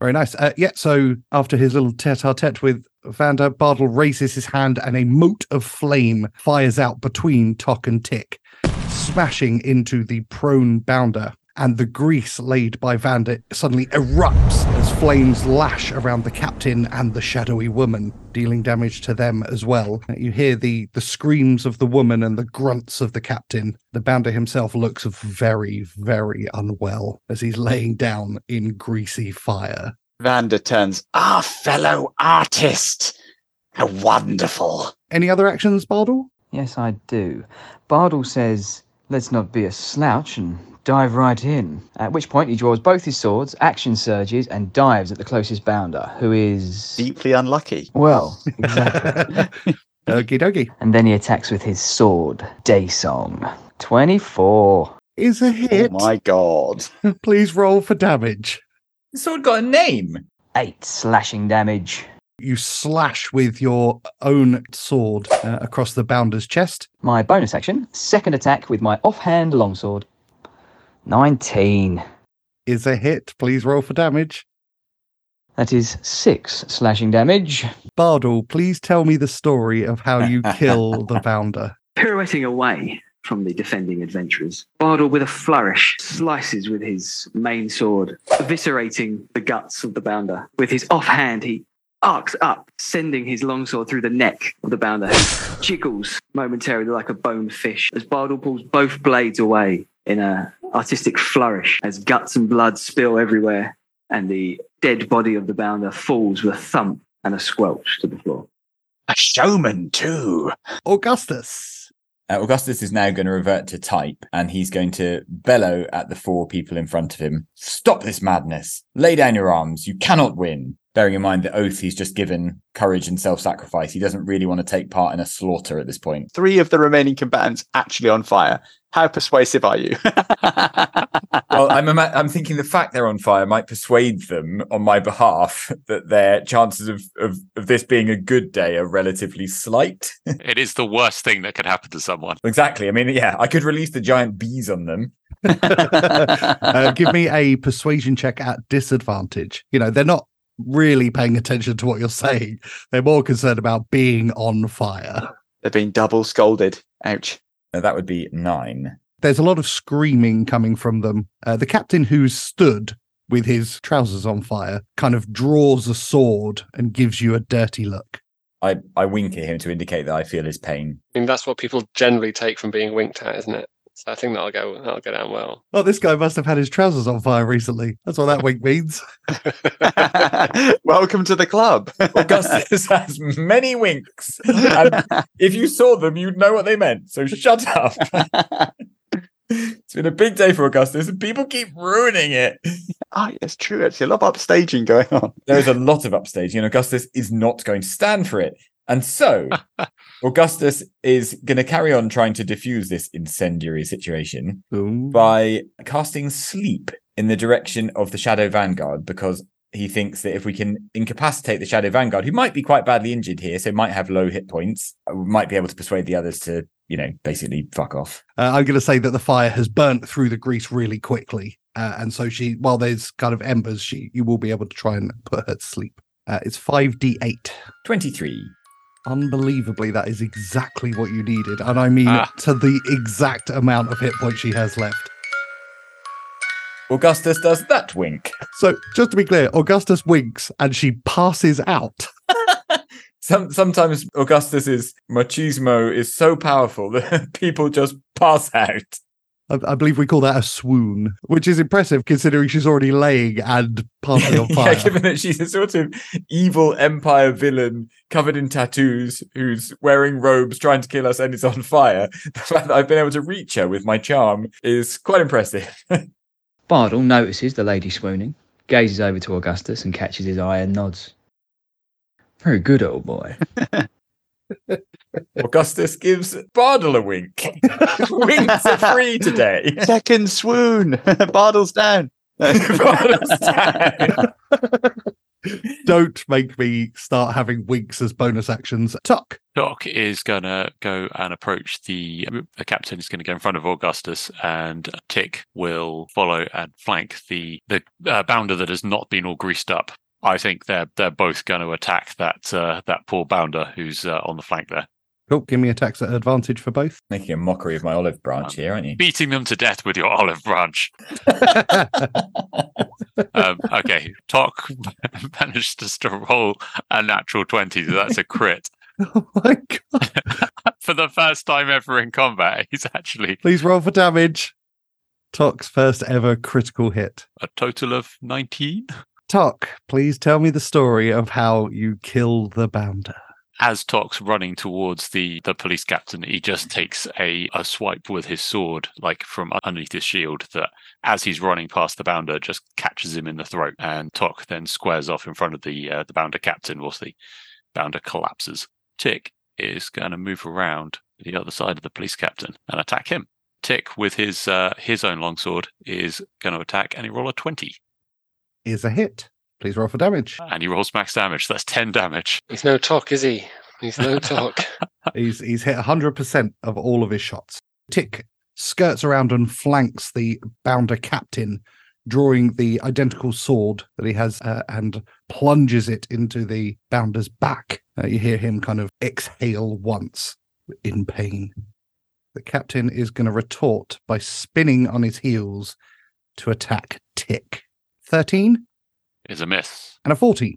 Very nice. Uh, yeah, so after his little tete a tete with Vander, Bardol raises his hand and a mote of flame fires out between Tok and Tick, smashing into the prone bounder. And the grease laid by Vander suddenly erupts flames lash around the captain and the shadowy woman, dealing damage to them as well. You hear the, the screams of the woman and the grunts of the captain. The bounder himself looks very, very unwell as he's laying down in greasy fire. Vander turns, our fellow artist. How wonderful. Any other actions, Bardol? Yes, I do. Bardol says, Let's not be a slouch and dive right in. At which point he draws both his swords, action surges, and dives at the closest bounder, who is. Deeply unlucky. Well, exactly. Okie dokie. and then he attacks with his sword, Day Song. 24. Is a hit. Oh my god. Please roll for damage. The sword got a name. 8 slashing damage. You slash with your own sword uh, across the bounder's chest. My bonus action, second attack with my offhand longsword. 19. Is a hit. Please roll for damage. That is 6 slashing damage. Bardol, please tell me the story of how you kill the bounder. Pirouetting away from the defending adventurers, Bardol, with a flourish, slices with his main sword, eviscerating the guts of the bounder. With his offhand, he arcs up, sending his longsword through the neck of the bounder, who jiggles momentarily like a boned fish as Bardol pulls both blades away in a artistic flourish as guts and blood spill everywhere, and the dead body of the bounder falls with a thump and a squelch to the floor. A showman, too. Augustus. Uh, Augustus is now going to revert to type and he's going to bellow at the four people in front of him. Stop this madness. Lay down your arms. You cannot win. Bearing in mind the oath he's just given courage and self sacrifice, he doesn't really want to take part in a slaughter at this point. Three of the remaining combatants actually on fire. How persuasive are you? well, I'm, ima- I'm thinking the fact they're on fire might persuade them on my behalf that their chances of, of, of this being a good day are relatively slight. It is the worst thing that could happen to someone. exactly. I mean, yeah, I could release the giant bees on them. uh, give me a persuasion check at disadvantage. You know, they're not really paying attention to what you're saying. They're more concerned about being on fire. They're being double scolded. Ouch. Uh, that would be nine. There's a lot of screaming coming from them. Uh, the captain who's stood with his trousers on fire kind of draws a sword and gives you a dirty look. I, I wink at him to indicate that I feel his pain. I mean, that's what people generally take from being winked at, isn't it? So I think that'll go that'll go down well. Oh, this guy must have had his trousers on fire recently. That's what that wink means. Welcome to the club. Augustus has many winks. And if you saw them, you'd know what they meant. So shut up. it's been a big day for Augustus, and people keep ruining it. Ah, it's true. Actually, a lot of upstaging going on. There is a lot of upstaging, and Augustus is not going to stand for it. And so, Augustus is going to carry on trying to diffuse this incendiary situation Boom. by casting sleep in the direction of the Shadow Vanguard because he thinks that if we can incapacitate the Shadow Vanguard, who might be quite badly injured here, so might have low hit points, uh, we might be able to persuade the others to, you know, basically fuck off. Uh, I'm going to say that the fire has burnt through the grease really quickly, uh, and so she, while there's kind of embers, she you will be able to try and put her to sleep. Uh, it's five d eight. 23. Unbelievably, that is exactly what you needed, and I mean Ah. to the exact amount of hit points she has left. Augustus does that wink. So, just to be clear, Augustus winks and she passes out. Some, sometimes Augustus's machismo is so powerful that people just pass out. I, I believe we call that a swoon, which is impressive considering she's already laying and partly on fire. yeah, given that she's a sort of evil empire villain covered in tattoos who's wearing robes trying to kill us and is on fire, the fact that I've been able to reach her with my charm is quite impressive. Bardol notices the lady swooning, gazes over to Augustus and catches his eye and nods. Very good, old boy. Augustus gives Bardol a wink. Winks are free today. Second swoon. Bardol's down. Bardol's down. Don't make me start having winks as bonus actions. Tok. Tok is going to go and approach the the captain is going to go in front of Augustus, and Tick will follow and flank the the uh, bounder that has not been all greased up. I think they're they're both going to attack that uh, that poor bounder who's uh, on the flank there. Cool. Give me a tax advantage for both. Making a mockery of my olive branch here, aren't you? Beating them to death with your olive branch. um, okay. Tok managed to roll a natural 20, so that's a crit. Oh my god. for the first time ever in combat, he's actually. Please roll for damage. Tok's first ever critical hit. A total of 19. Tok, please tell me the story of how you kill the bounder. As Tok's running towards the, the police captain, he just takes a, a swipe with his sword, like from underneath his shield, that as he's running past the bounder, just catches him in the throat. And Tok then squares off in front of the, uh, the bounder captain whilst the bounder collapses. Tick is going to move around the other side of the police captain and attack him. Tick with his uh, his own longsword is going to attack and he roll a twenty. Is a hit. Please roll for damage. and he rolls max damage. So that's ten damage. He's no Tok, is he? He's no Tok. He's he's hit 100% of all of his shots. Tick skirts around and flanks the bounder captain, drawing the identical sword that he has uh, and plunges it into the bounder's back. Uh, you hear him kind of exhale once in pain. The captain is going to retort by spinning on his heels to attack Tick. 13 Is a miss. and a 14.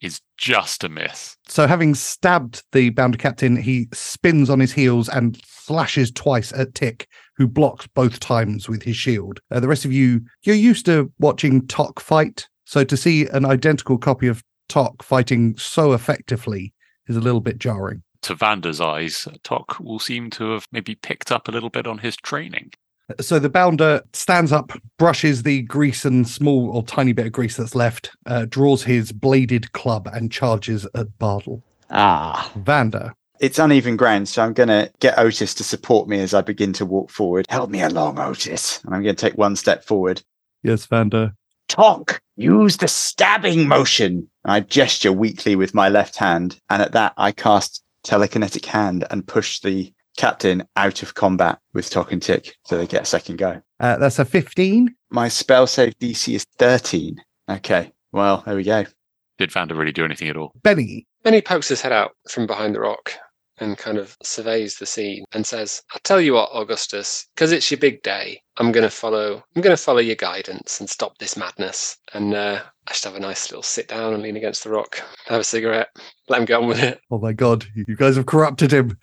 Is just a miss. So, having stabbed the bounder captain, he spins on his heels and slashes twice at Tick, who blocks both times with his shield. Uh, the rest of you, you're used to watching Tok fight. So, to see an identical copy of Tok fighting so effectively is a little bit jarring. to Vander's eyes, Tok will seem to have maybe picked up a little bit on his training. So the bounder stands up, brushes the grease and small or tiny bit of grease that's left, uh, draws his bladed club and charges at Bardol. Ah. Vander, It's uneven ground, so I'm going to get Otis to support me as I begin to walk forward. Help me along, Otis. And I'm going to take one step forward. yes, Vander. Tok. Use the stabbing motion. I gesture weakly with my left hand, and at that, I cast telekinetic hand and push the captain out of combat with Tok and Tick, so they get a second go. Uh, that's a 15. My spell save DC is 13. Okay, well, there we go. Did Vander really do anything at all? Benny, Then he pokes his head out from behind the rock and kind of surveys the scene and says, I'll tell you what, Augustus, because it's your big day, I'm gonna follow I'm gonna follow your guidance and stop this madness. And uh, I just have a nice little sit down and lean against the rock, have a cigarette, let him get on with it. oh my god, you guys have corrupted him.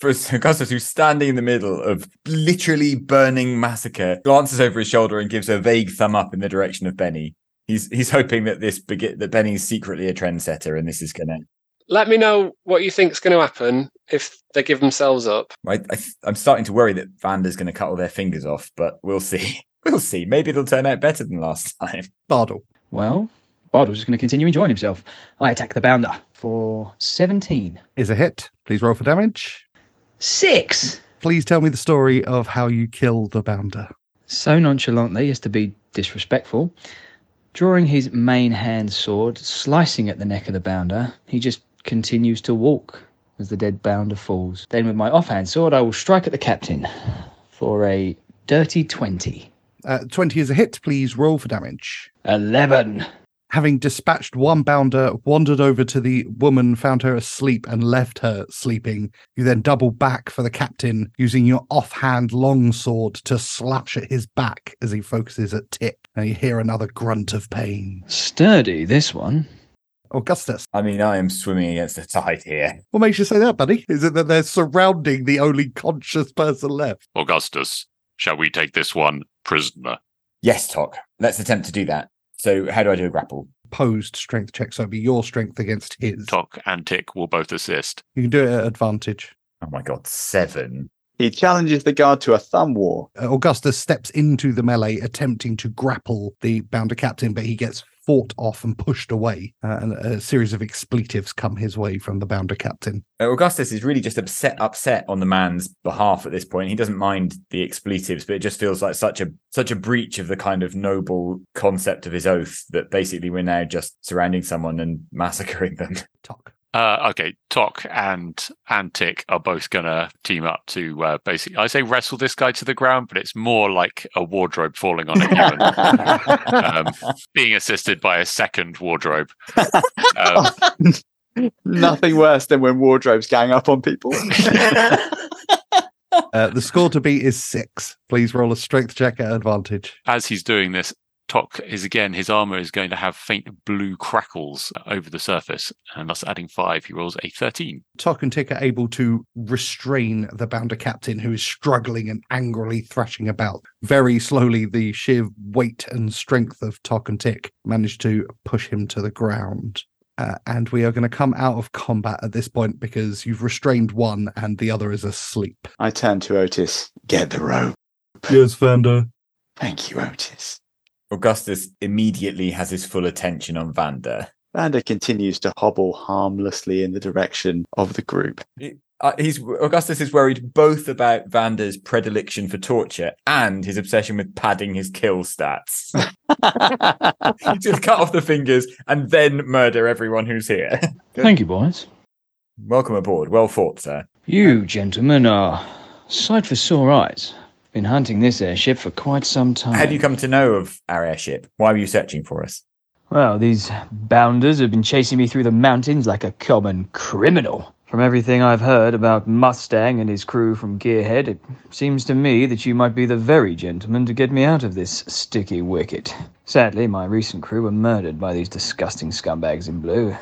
For Augustus, who's standing in the middle of literally burning massacre, glances over his shoulder and gives a vague thumb up in the direction of Benny. He's he's hoping that this begin that Benny's secretly a trendsetter and this is gonna. Let me know what you think's gonna happen if they give themselves up. I, I, I'm starting to worry that Vander's going to cut all their fingers off, but we'll see. We'll see. Maybe it'll turn out better than last time. Bardol, Well, Bardol's just going to continue enjoying himself. I attack the bounder for 17. is a hit. Please roll for damage. Six! Please tell me the story of how you kill the bounder. So nonchalantly as to be disrespectful. Drawing his main hand sword, slicing at the neck of the bounder, he just continues to walk as the dead bounder falls. Then, with my offhand sword, I will strike at the captain for a dirty 20. Uh, 20 is a hit. Please roll for damage. 11. Having dispatched one bounder, wandered over to the woman, found her asleep, and left her sleeping. You then double back for the captain, using your offhand longsword to slash at his back as he focuses at Tick. And you hear another grunt of pain. Sturdy, this one. Augustus, I mean, I am swimming against the tide here. what makes you say that, buddy? Is it that they're surrounding the only conscious person left? Augustus, Shall we take this one prisoner? Yes, Tok. Let's attempt to do that. So, how do I do a grapple? Posed strength check, so it'll be your strength against his. Tok and Tick will both assist. You can do it at advantage. Oh my god, seven. He challenges the guard to a thumb war. Uh, Augustus steps into the melee, attempting to grapple the bounder captain, but he gets fought off and pushed away. Uh, and a series of expletives come his way from the bounder captain. Uh, Augustus is really just upset upset on the man's behalf at this point. He doesn't mind the expletives, but it just feels like such a such a breach of the kind of noble concept of his oath that basically we're now just surrounding someone and massacring them. Tok. Uh, okay, Tok and and Tick are both gonna team up to uh, basically. I say wrestle this guy to the ground, but it's more like a wardrobe falling on a human, um, being assisted by a second wardrobe. Um, Nothing worse than when wardrobes gang up on people. Uh, the score to beat is six. Please roll a strength check at advantage. as he's doing this, Tok is again, his armor is going to have faint blue crackles over the surface, and thus adding five, he rolls a 13. Tok and Tick are able to restrain the bounder captain who is struggling and angrily thrashing about. Very slowly, the sheer weight and strength of Tok and Tick manage to push him to the ground. Uh, and we are going to come out of combat at this point because you've restrained one and the other is asleep. I turn to Otis. Get the rope. Yes, Vander. Thank you, Otis. Augustus immediately has his full attention on Vander. Vander continues to hobble harmlessly in the direction of the group. Uh, he's Augustus is worried both about Vander's predilection for torture and his obsession with padding his kill stats. Just cut off the fingers and then murder everyone who's here. Thank you, boys. Welcome aboard. Well fought, sir. You gentlemen are sight for sore eyes. Been hunting this airship for quite some time. How do you come to know of our airship? Why were you searching for us? Well, these bounders have been chasing me through the mountains like a common criminal. From everything I've heard about Mustang and his crew from Gearhead, it seems to me that you might be the very gentleman to get me out of this sticky wicket. Sadly, my recent crew were murdered by these disgusting scumbags in blue.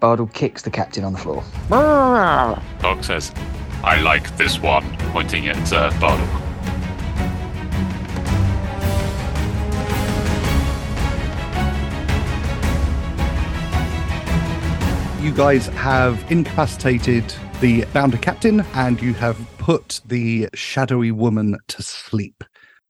Bardol kicks the captain on the floor. Tok says, I like this one, pointing at uh, Bardol. You guys have incapacitated the bounder captain and you have put the shadowy woman to sleep.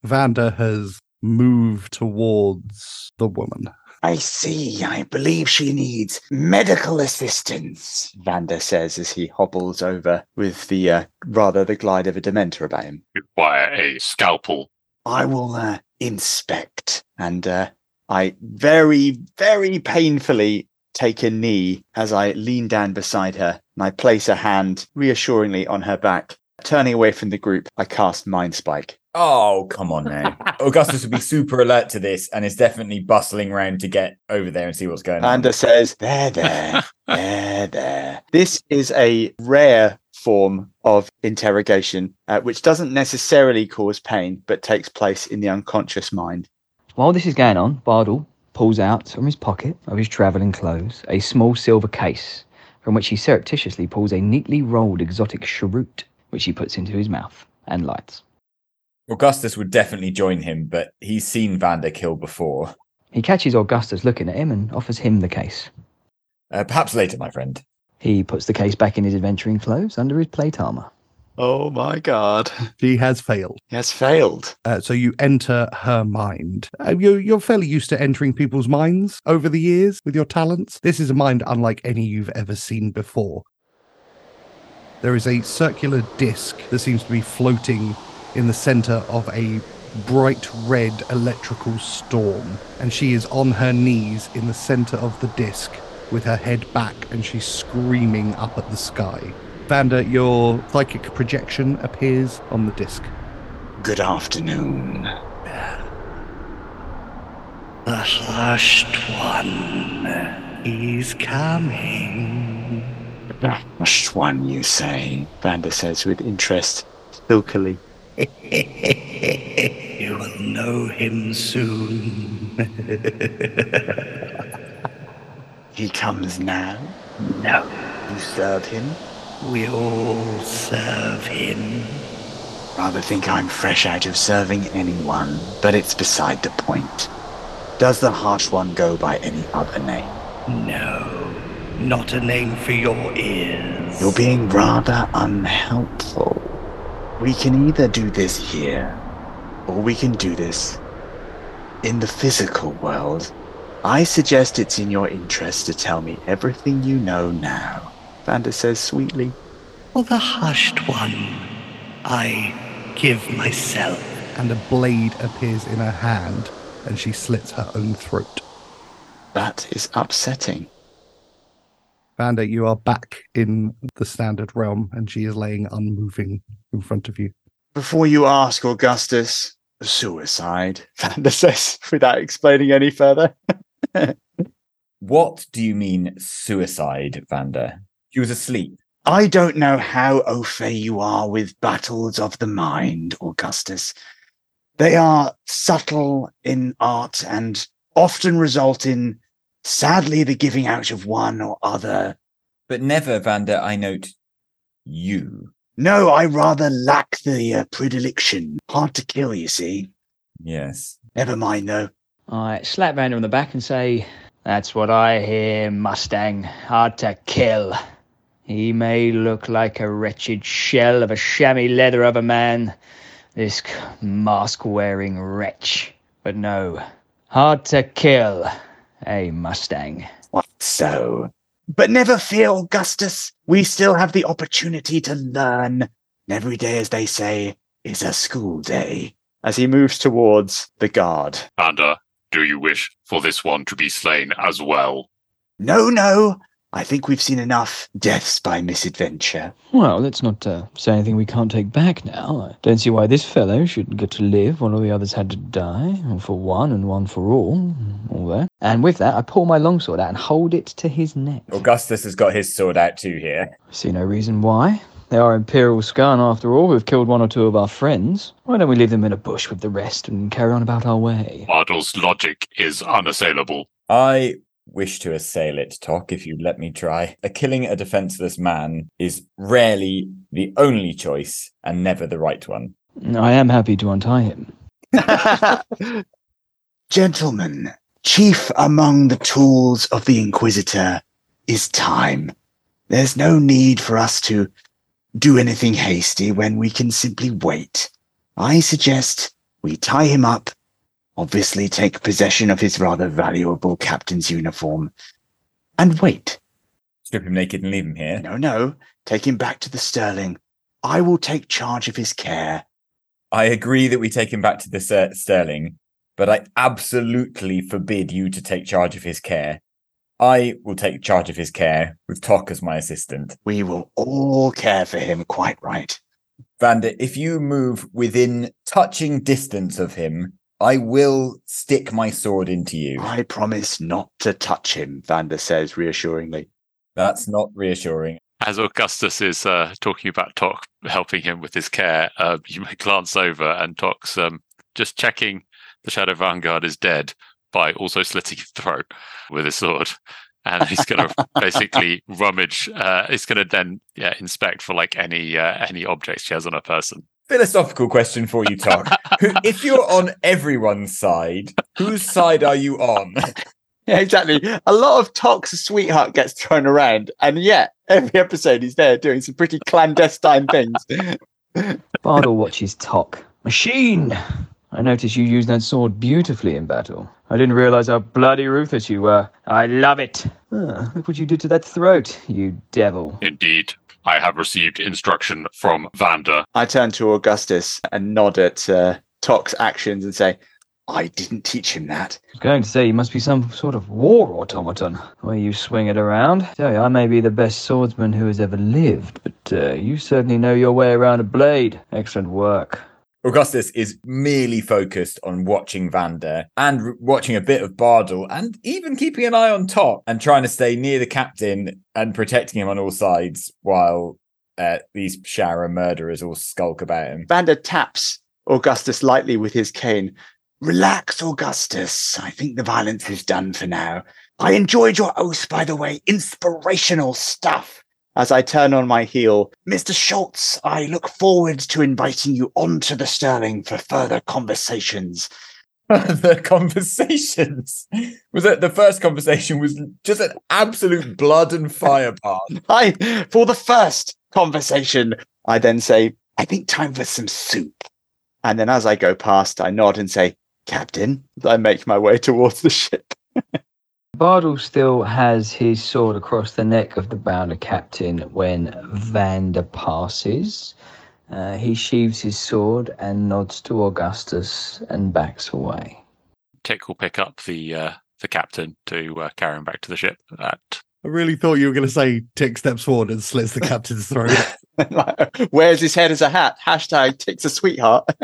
Vander has moved towards the woman. I see. I believe she needs medical assistance, Vander says as he hobbles over with the uh, rather the glide of a dementor about him. Require a scalpel. I will uh, inspect. And uh, I very, very painfully take a knee as I lean down beside her and I place a hand reassuringly on her back. Turning away from the group, I cast Mind Spike. Oh, come on now. Augustus would be super alert to this and is definitely bustling around to get over there and see what's going on. Vander says, There, there, there, there. This is a rare form of interrogation, uh, which doesn't necessarily cause pain, but takes place in the unconscious mind. While this is going on, Bardol pulls out from his pocket of his travelling clothes a small silver case from which he surreptitiously pulls a neatly rolled exotic cheroot, which he puts into his mouth and lights. Augustus would definitely join him, but he's seen Vander kill before. He catches Augustus looking at him and offers him the case. Uh, perhaps later, my friend. He puts the case back in his adventuring clothes under his plate armor. Oh my god. She has failed. He has failed. Uh, so you enter her mind. Uh, you're, you're fairly used to entering people's minds over the years with your talents. This is a mind unlike any you've ever seen before. There is a circular disc that seems to be floating in the center of a bright red electrical storm, and she is on her knees in the center of the disc with her head back and she's screaming up at the sky. Vander, your psychic projection appears on the disc. Good afternoon. The hushed one is coming. Which one, you say? Vander says with interest, silkily. you will know him soon. He comes now. no, You serve him. we all serve him. rather think I'm fresh out of serving anyone, but it's beside the point. Does the harsh one go by any other name? No, not a name for your ears. You're being rather unhelpful. We can either do this here, or we can do this in the physical world. I suggest it's in your interest to tell me everything you know now. Vander says sweetly. For the hushed one, I give myself. And a blade appears in her hand, and she slits her own throat. That is upsetting. Vander, you are back in the standard realm, and she is laying unmoving in front of you. Before you ask, Augustus, suicide, Vander says without explaining any further. What do you mean suicide, Vander? She was asleep. I don't know how au fait you are with battles of the mind, Augustus. They are subtle in art and often result in, sadly, the giving out of one or other. But never, Vander, I note you. No, I rather lack the uh, predilection. Hard to kill, you see. Yes. Never mind, though. I slap Vander on the back and say, That's what I hear, Mustang. Hard to kill. He may look like a wretched shell of a chamois leather of a man, this mask wearing wretch. But no, hard to kill, a Mustang. What so? But never fear, Augustus. We still have the opportunity to learn. Every day, as they say, is a school day. As he moves towards the guard. Vander, do you wish for this one to be slain as well? No, no. I think we've seen enough deaths by misadventure. Well, let's not uh, say anything we can't take back now. I don't see why this fellow shouldn't get to live while all the others had to die. One for one and one for all. All that. And with that, I pull my longsword out and hold it to his neck. Augustus has got his sword out too here. See no reason why. They are Imperial Scan after all, who've killed one or two of our friends. Why don't we leave them in a bush with the rest and carry on about our way? Bardol's logic is unassailable. I wish to assail it, Tok, if you let me try. A killing a defenseless man is rarely the only choice and never the right one. I am happy to untie him. Gentlemen, chief among the tools of the Inquisitor is time. There's no need for us to do anything hasty when we can simply wait. I suggest we tie him up, obviously take possession of his rather valuable captain's uniform, and wait. Strip him naked and leave him here. No, no, take him back to the Sterling. I will take charge of his care. I agree that we take him back to the Ster- Sterling, but I absolutely forbid you to take charge of his care. I will take charge of his care with Tok as my assistant. We will all care for him, quite right. Vander, if you move within touching distance of him, I will stick my sword into you. I promise not to touch him, Vander says reassuringly. That's not reassuring. As Augustus is uh, talking about Tok helping him with his care, uh, you may glance over and Tok's um, just checking the Shadow Vanguard is dead by also slitting his throat with his sword. And he's going to basically rummage. Uh, he's going to then yeah inspect for like any uh, any objects she has on her person. Philosophical question for you, Tok. If you're on everyone's side, whose side are you on? Yeah, exactly. A lot of Tok's sweetheart gets thrown around, and yet every episode he's there doing some pretty clandestine things. Bardol watches Tok. Machine! I noticed you used that sword beautifully in battle. I didn't realize how bloody ruthless you were. I love it. Ah, look what you did to that throat, you devil. Indeed, I have received instruction from Vander. I turn to Augustus and nod at uh, Tok's actions and say, I didn't teach him that. I was going to say you must be some sort of war automaton, where you swing it around. Tell you, I may be the best swordsman who has ever lived, but uh, you certainly know your way around a blade. Excellent work. Augustus is merely focused on watching Vander and r- watching a bit of Bardol and even keeping an eye on Tok and trying to stay near the captain and protecting him on all sides while uh, these Shara murderers all skulk about him. Vander taps Augustus lightly with his cane. Relax, Augustus. I think the violence is done for now. I enjoyed your oath, by the way. Inspirational stuff. As I turn on my heel, Mr. Schultz, I look forward to inviting you onto the Sterling for further conversations. the conversations was it the first conversation was just an absolute blood and fire bath. I, for the first conversation, I then say, I think time for some soup. And then as I go past, I nod and say, Captain, I make my way towards the ship. Bardol still has his sword across the neck of the bounder captain when Vander passes. Uh, he sheaves his sword and nods to Augustus and backs away. Tick will pick up the uh, the captain to uh, carry him back to the ship. At I really thought you were going to say Tick steps forward and slits the captain's throat. Wears his head as a hat. Hashtag Tick's a sweetheart.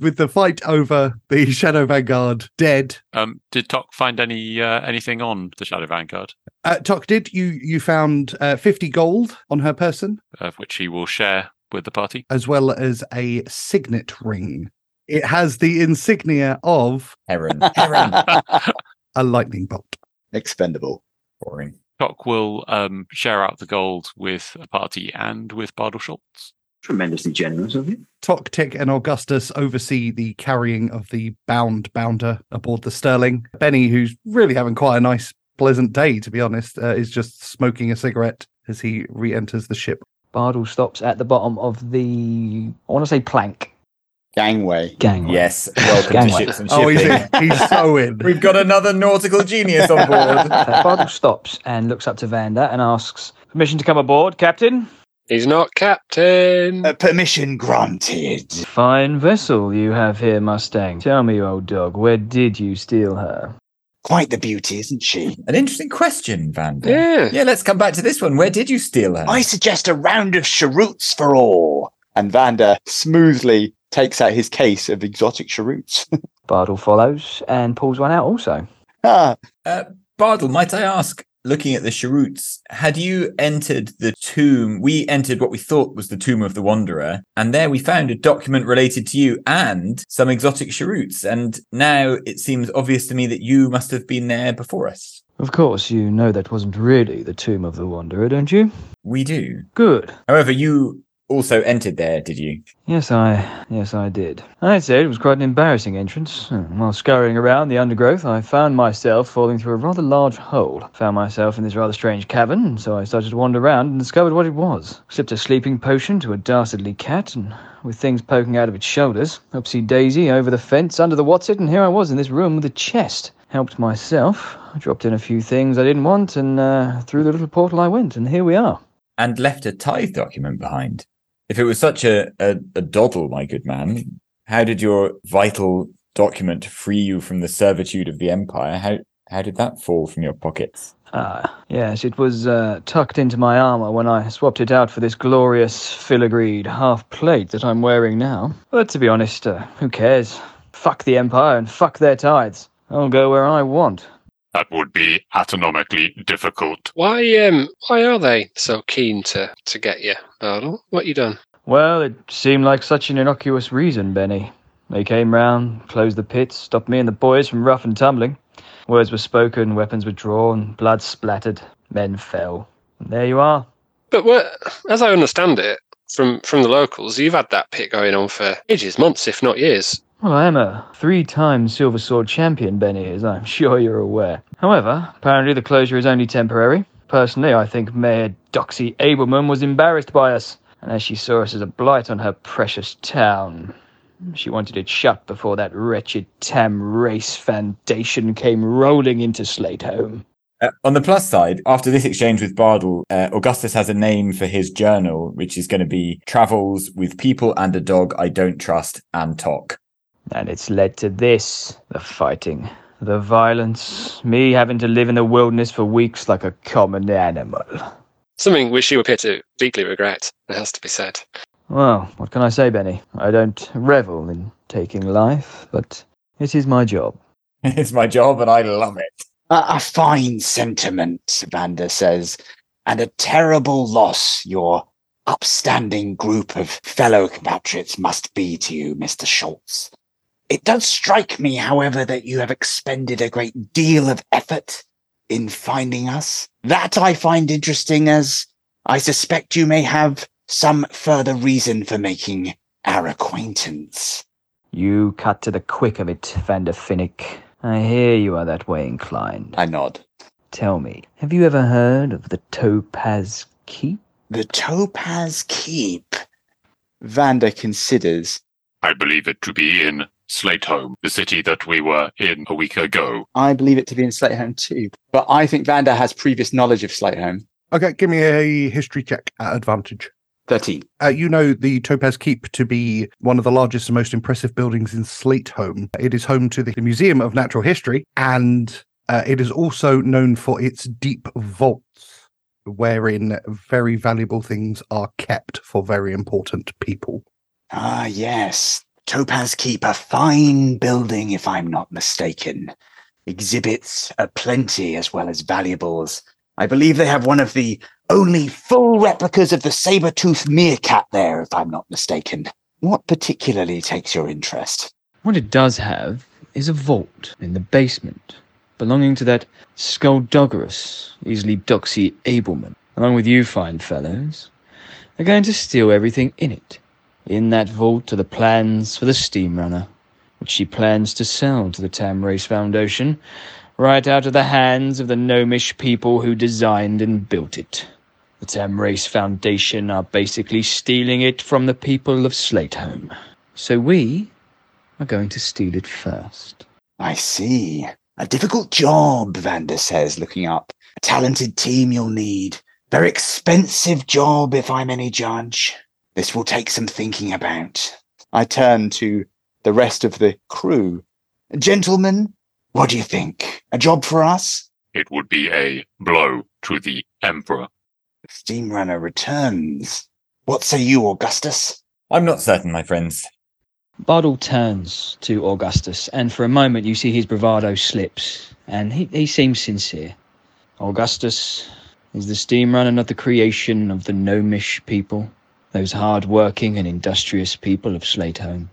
With the fight over the Shadow Vanguard dead, um, did Tok find any uh, anything on the Shadow Vanguard, uh, Tok did you you found uh, fifty gold on her person of which he will share with the party? as well as a signet ring. It has the insignia of Heron. Heron. a lightning bolt. Expendable. Boring. Tok will um, share out the gold with a party and with Bardol Schultz. Tremendously generous of you. Tok, Tick, and Augustus oversee the carrying of the bound bounder aboard the Sterling. Benny, who's really having quite a nice, pleasant day, to be honest, uh, is just smoking a cigarette as he re enters the ship. Bardol stops at the bottom of the, I want to say plank Gangway. gangway. Yes. Welcome Gangway. to ships and shipping. Oh, he's, in. he's so in. We've got another nautical genius on board. Bardol stops and looks up to Vander and asks, Permission to come aboard, Captain? He's not captain. Uh, permission granted. Fine vessel you have here, Mustang. Tell me, old dog, where did you steal her? Quite the beauty, isn't she? An interesting question, Vander. Yeah. Yeah, let's come back to this one. Where did you steal her? I suggest a round of cheroots for all. And Vander smoothly takes out his case of exotic cheroots. Bardol follows and pulls one out also. ah, Uh, Bardol, might I ask, looking at the cheroots, had you entered the tomb? We entered what we thought was the tomb of the Wanderer, and there we found a document related to you and some exotic cheroots. And now it seems obvious to me that you must have been there before us. Of course, you know that wasn't really the Tomb of the Wanderer, don't you? We do. Good. However, you also entered there, did you? Yes, I yes I did. I'd say it was quite an embarrassing entrance. Uh, While scurrying around the undergrowth, I found myself falling through a rather large hole. Found myself in this rather strange cavern, so I started to wander around and discovered what it was. Slipped a sleeping potion to a dastardly cat, and with things poking out of its shoulders, upsy daisy over the fence under the what's it, and here I was in this room with a chest. Helped myself. I dropped in a few things I didn't want, and uh, through the little portal I went, and here we are. And left a tithe document behind. If it was such a, a, a doddle, my good man, how did your vital document free you from the servitude of the Empire? How how did that fall from your pockets? Ah, yes, it was uh, tucked into my armor when I swapped it out for this glorious filigreed half plate that I'm wearing now. But to be honest, uh, who cares? Fuck the Empire and fuck their tithes. I'll go where I want. That would be astronomically difficult. Why um why are they so keen to to get you, Bardol? What you done? Well, it seemed like such an innocuous reason, Benny. They came round, closed the pits, stopped me and the boys from rough and tumbling. Words were spoken, weapons were drawn, blood splattered, men fell. And there you are. But what, as I understand it from from the locals, you've had that pit going on for ages, months, if not years. Well, I am a three time Silver Sword champion, Benny, as I'm sure you're aware. However, apparently the closure is only temporary. Personally, I think Mayor Doxy Abelman was embarrassed by us, and as she saw us as a blight on her precious town, she wanted it shut before that wretched Tam Race Foundation came rolling into Slateholme. Uh, on the plus side, after this exchange with Bardol, uh, Augustus has a name for his journal, which is going to be Travels with People and a Dog I Don't Trust and Tok. And it's led to this the fighting, the violence, me having to live in the wilderness for weeks like a common animal. Something which you appear to deeply regret, it has to be said. Well, what can I say, Benny? I don't revel in taking life, but it is my job. it's my job and I love it. a, a fine sentiment, Vander says, and a terrible loss your upstanding group of fellow compatriots must be to you, Mr. Schultz. It does strike me, however, that you have expended a great deal of effort in finding us. That I find interesting as I suspect you may have some further reason for making our acquaintance. You cut to the quick of it, Vander Finnick. I hear you are that way inclined. I nod. Tell me, have you ever heard of the Topaz Keep? The Topaz Keep. Vander considers. I believe it to be in Slateholme, the city that we were in a week ago. I believe it to be in Slateholme too, but I think Vander has previous knowledge of Slateholme. Okay, give me a history check at advantage. 13. Uh, you know the Topaz Keep to be one of the largest and most impressive buildings in Slateholme. It is home to the Museum of Natural History, and uh, it is also known for its deep vaults, wherein very valuable things are kept for very important people. Ah, yes. Topaz Keep, a fine building, if I'm not mistaken. Exhibits aplenty as well as valuables. I believe they have one of the only full replicas of the saber-toothed meerkat there, if I'm not mistaken. What particularly takes your interest? What it does have is a vault in the basement, belonging to that skullduggerous, easily doxy Abelman. Along with you fine fellows, They're going to steal everything in it. In that vault are the plans for the steam runner, which she plans to sell to the Tamrace Foundation, right out of the hands of the gnomish people who designed and built it. The Tamrace Foundation are basically stealing it from the people of Slateholme. So we are going to steal it first. I see. A difficult job, Vander says, looking up. A talented team you'll need. Very expensive job, if I'm any judge. This will take some thinking about. I turn to the rest of the crew. Gentlemen, what do you think? A job for us? It would be a blow to the Emperor. The steam runner returns. What say you, Augustus? I'm not certain, my friends. Bardol turns to Augustus, and for a moment you see his bravado slips, and he, he seems sincere. Augustus, is the steam runner not the creation of the gnomish people, those hard-working and industrious people of Slateholme?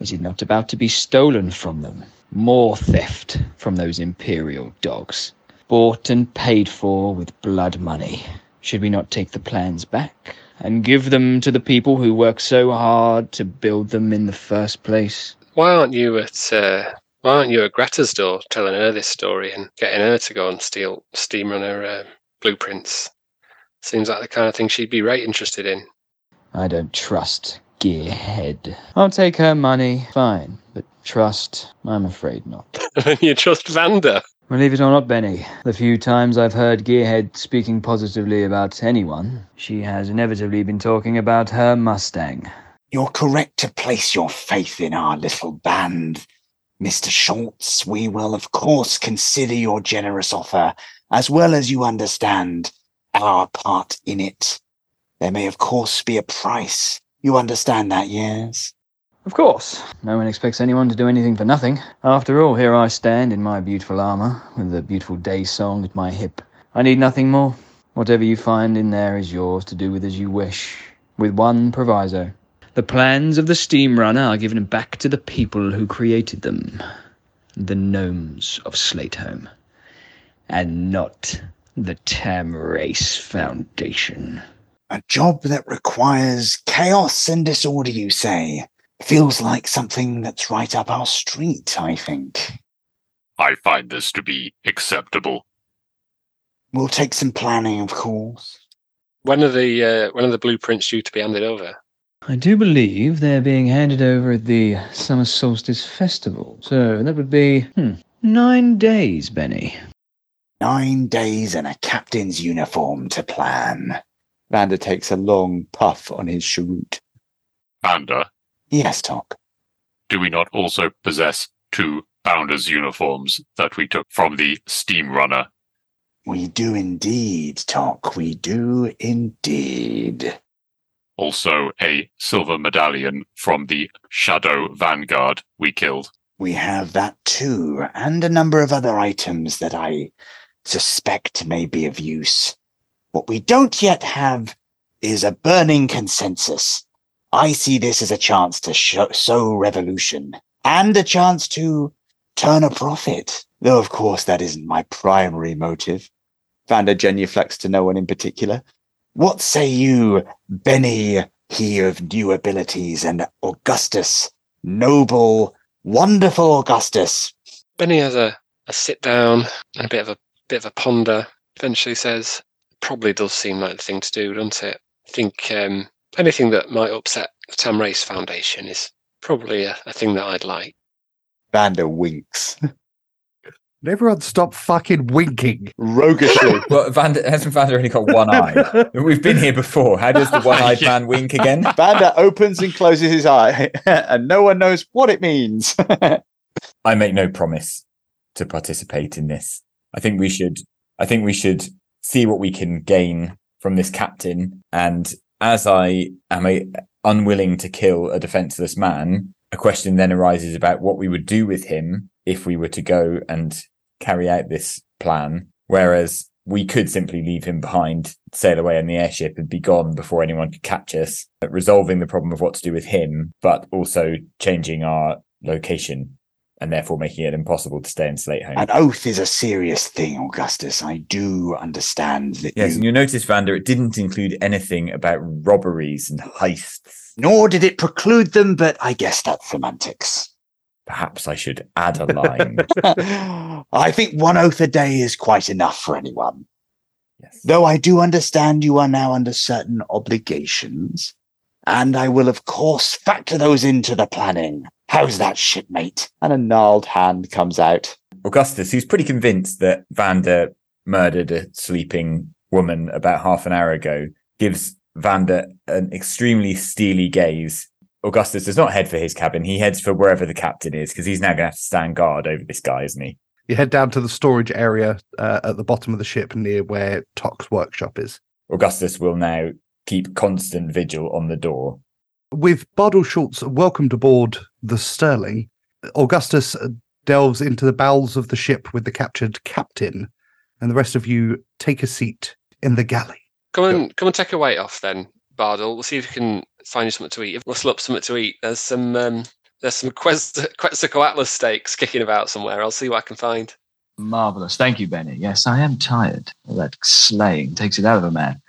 Is it not about to be stolen from them? More theft from those imperial dogs, bought and paid for with blood money. Should we not take the plans back and give them to the people who work so hard to build them in the first place? Why aren't you at uh, Why aren't you at Greta's door telling her this story and getting her to go and steal steam runner uh, blueprints? Seems like the kind of thing she'd be right interested in. I don't trust Gearhead. I'll take her money, fine, but trust, I'm afraid not. you trust Vander? Believe it or not, Benny, the few times I've heard Gearhead speaking positively about anyone, she has inevitably been talking about her Mustang. You're correct to place your faith in our little band. Mr. Schultz, we will of course consider your generous offer, as well as you understand our part in it. There may of course be a price. You understand that, yes? Of course, no one expects anyone to do anything for nothing. After all, here I stand in my beautiful armor, with the beautiful day song at my hip. I need nothing more. Whatever you find in there is yours to do with as you wish, with one proviso. The plans of the steam runner are given back to the people who created them, the gnomes of Slateholme, and not the Tam Race Foundation. A job that requires chaos and disorder, you say? Feels like something that's right up our street, I think. I find this to be acceptable. We'll take some planning, of course. When are the uh, when are the blueprints due to be handed over? I do believe they're being handed over at the Summer Solstice Festival. So that would be hmm, nine days, Benny. Nine days and a captain's uniform to plan. Vander takes a long puff on his cheroot. Vander, Yes, Tok. do we not also possess two founders' uniforms that we took from the steam runner? We do indeed, Tok. We do indeed. Also, a silver medallion from the Shadow Vanguard we killed. We have that too, and a number of other items that I suspect may be of use. What we don't yet have is a burning consensus. I see this as a chance to sow revolution and a chance to turn a profit. Though, of course, that isn't my primary motive. Vander genuflects to no one in particular. What say you, Benny, he of new abilities, and Augustus, noble, wonderful Augustus? Benny has a, a sit down and a bit of a bit of a ponder. Eventually says, "Probably does seem like the thing to do, doesn't it? I think um, anything that might upset the Tam Race Foundation is probably a, a thing that I'd like." Vander winks Everyone stop fucking winking. roguishly. Well, Vander, hasn't Vander only got one eye? We've been here before. How does the one-eyed man wink again? Vander opens and closes his eye, and no one knows what it means. I make no promise to participate in this. I think we should. I think we should see what we can gain from this captain. And as I am a, unwilling to kill a defenseless man, a question then arises about what we would do with him if we were to go and carry out this plan. Whereas we could simply leave him behind, sail away in the airship, and be gone before anyone could catch us, resolving the problem of what to do with him, but also changing our location and therefore making it impossible to stay in Slateholme. An oath is a serious thing, Augustus. I do understand that Yes, you. and you'll notice, Vander, it didn't include anything about robberies and heists. Nor did it preclude them, but I guess that's semantics. Perhaps I should add a line. I think one oath a day is quite enough for anyone. yes. Though I do understand you are now under certain obligations, and I will, of course, factor those into the planning. How's that, shipmate? And a gnarled hand comes out. Augustus, who's pretty convinced that Vander murdered a sleeping woman about half an hour ago, gives Vander an extremely steely gaze. Augustus does not head for his cabin. He heads for wherever the captain is because he's now going to have to stand guard over this guy, isn't he? You head down to the storage area uh, at the bottom of the ship near where Tok's workshop is. Augustus will now keep constant vigil on the door. With Bardol Schultz welcomed aboard the Sterling, Augustus uh, delves into the bowels of the ship with the captured captain, and the rest of you take a seat in the galley. Come and come and take a weight off then, Bardol. We'll see if we can find you something to eat. Muscle up something to eat. There's some um, there's some Quest- Quetzalcoatl steaks kicking about somewhere. I'll see what I can find. Marvelous. Thank you, Benny. Yes, I am tired. All that slaying takes it out of a man.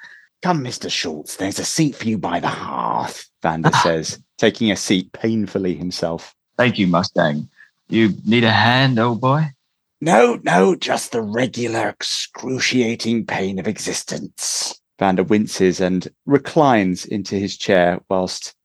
Come, Mr. Schultz, there's a seat for you by the hearth, Vander says, taking a seat painfully himself. Thank you, Mustang. You need a hand, old boy? No, no, just the regular excruciating pain of existence. Vander winces and reclines into his chair whilst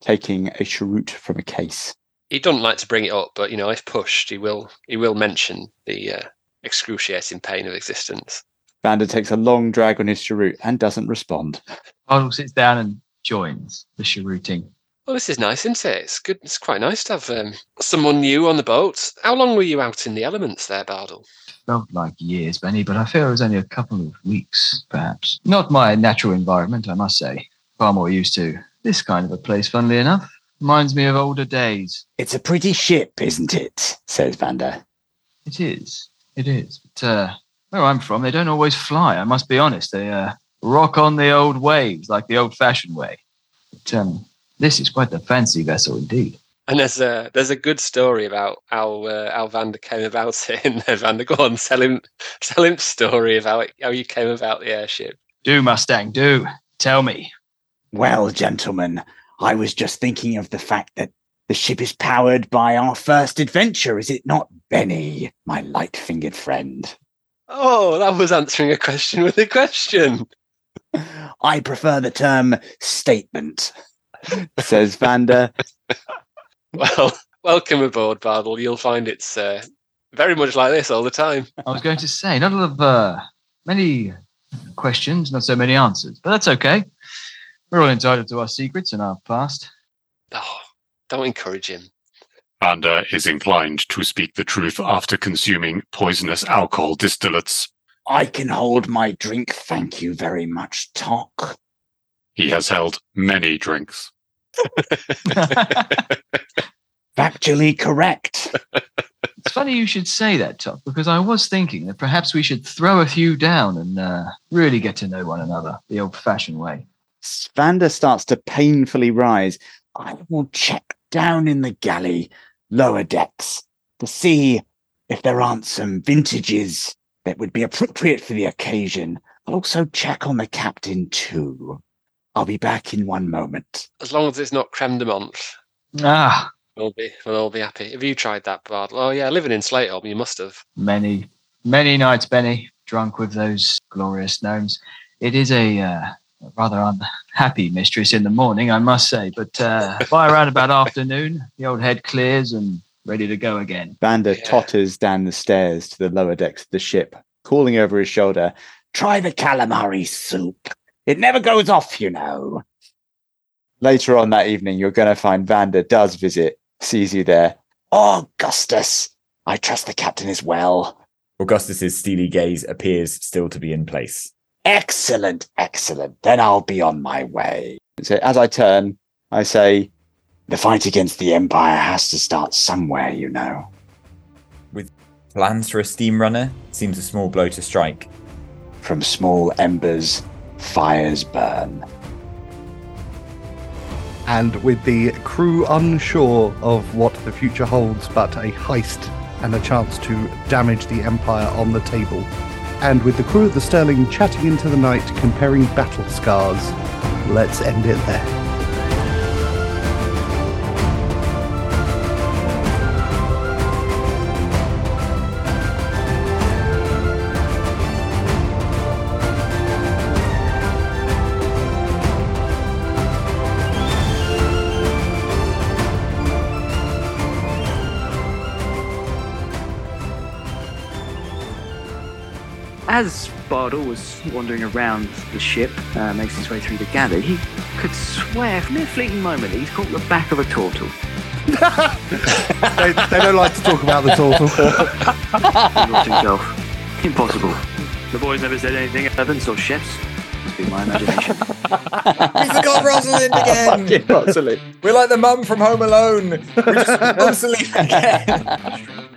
taking a cheroot from a case. He doesn't like to bring it up, but you know, if pushed, he will he will mention the uh, excruciating pain of existence. Vander takes a long drag on his cheroot and doesn't respond. Bardol sits down and joins the cherooting. Well, this is nice, isn't it? It's good. It's quite nice to have um, someone new on the boat. How long were you out in the elements there, Bardol? Felt like years, Benny, but I fear it was only a couple of weeks, perhaps. Not my natural environment, I must say. Far more used to this kind of a place, funnily enough. Reminds me of older days. It's a pretty ship, isn't it? says Vander. It is. It is. But uh, where I'm from, they don't always fly. I must be honest. They uh, rock on the old waves, like the old-fashioned way. But um, this is quite the fancy vessel indeed. And there's a there's a good story about how uh, how Vander came about it in there. Vander, go on, tell him tell him story of how how you came about the airship. Do, Mustang, do. Tell me. Well, gentlemen, I was just thinking of the fact that the ship is powered by our first adventure, is it not, Benny, my light fingered friend? Oh, that was answering a question with a question. I prefer the term statement, says Vander. Well, welcome aboard, Bardol. You'll find it's uh, very much like this all the time. I was going to say, not a lot of uh, many questions, not so many answers, but that's okay. We're all entitled to our secrets and our past. Oh, don't encourage him. Vander is inclined to speak the truth after consuming poisonous alcohol distillates. I can hold my drink, thank you very much, Tok. He has held many drinks. Factually correct. It's funny you should say that, Top, because I was thinking that perhaps we should throw a few down and uh, really get to know one another the old fashioned way. Vander starts to painfully rise. I will check down in the galley, lower decks, to see if there aren't some vintages that would be appropriate for the occasion, I'll also check on the captain too. I'll be back in one moment. As long as it's not creme de menthe, Ah, we'll be we'll all be happy. Have you tried that, Bard? Oh yeah, living in Slateholme, you must have. many, many nights, Benny, drunk with those glorious gnomes. It is a uh, rather unhappy mistress in the morning, I must say, but uh, by around about afternoon, the old head clears and ready to go again. Vander Yeah. totters down the stairs to the lower decks of the ship, calling over his shoulder, Try the calamari soup. It never goes off, you know. Later on that evening, you're going to find Vander does visit, sees you there. Oh, Augustus, I trust the captain is well. Augustus's steely gaze appears still to be in place. Excellent, excellent. Then I'll be on my way. So as I turn, I say, The fight against the Empire has to start somewhere, you know. With plans for a steam runner seems a small blow to strike. From small embers, fires burn. And with the crew unsure of what the future holds but a heist and a chance to damage the Empire on the table, and with the crew of the Sterling chatting into the night, comparing battle scars, let's end it there. As Bardol was wandering around the ship, uh, makes his way through the galley, he could swear for a fleeting moment that he's caught the back of a turtle. they, they don't like to talk about the turtle. He thought himself, impossible. The boys never said anything servants or chefs. Must be my imagination. We forgot Rosalind again! Fucking Rosalind. We're like the mum from Home Alone. We just Rosalind again.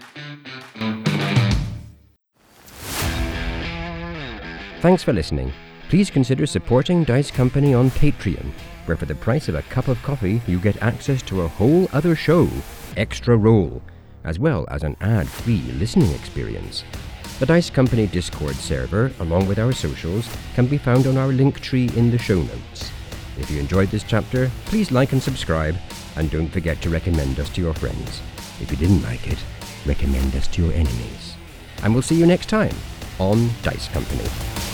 Thanks for listening. Please consider supporting Dice Company on Patreon, where for the price of a cup of coffee, you get access to a whole other show, Extra Roll, as well as an ad free listening experience. The Dice Company Discord server, along with our socials, can be found on our link tree in the show notes. If you enjoyed this chapter, please like and subscribe, and don't forget to recommend us to your friends. If you didn't like it, recommend us to your enemies. And we'll see you next time on Dice Company.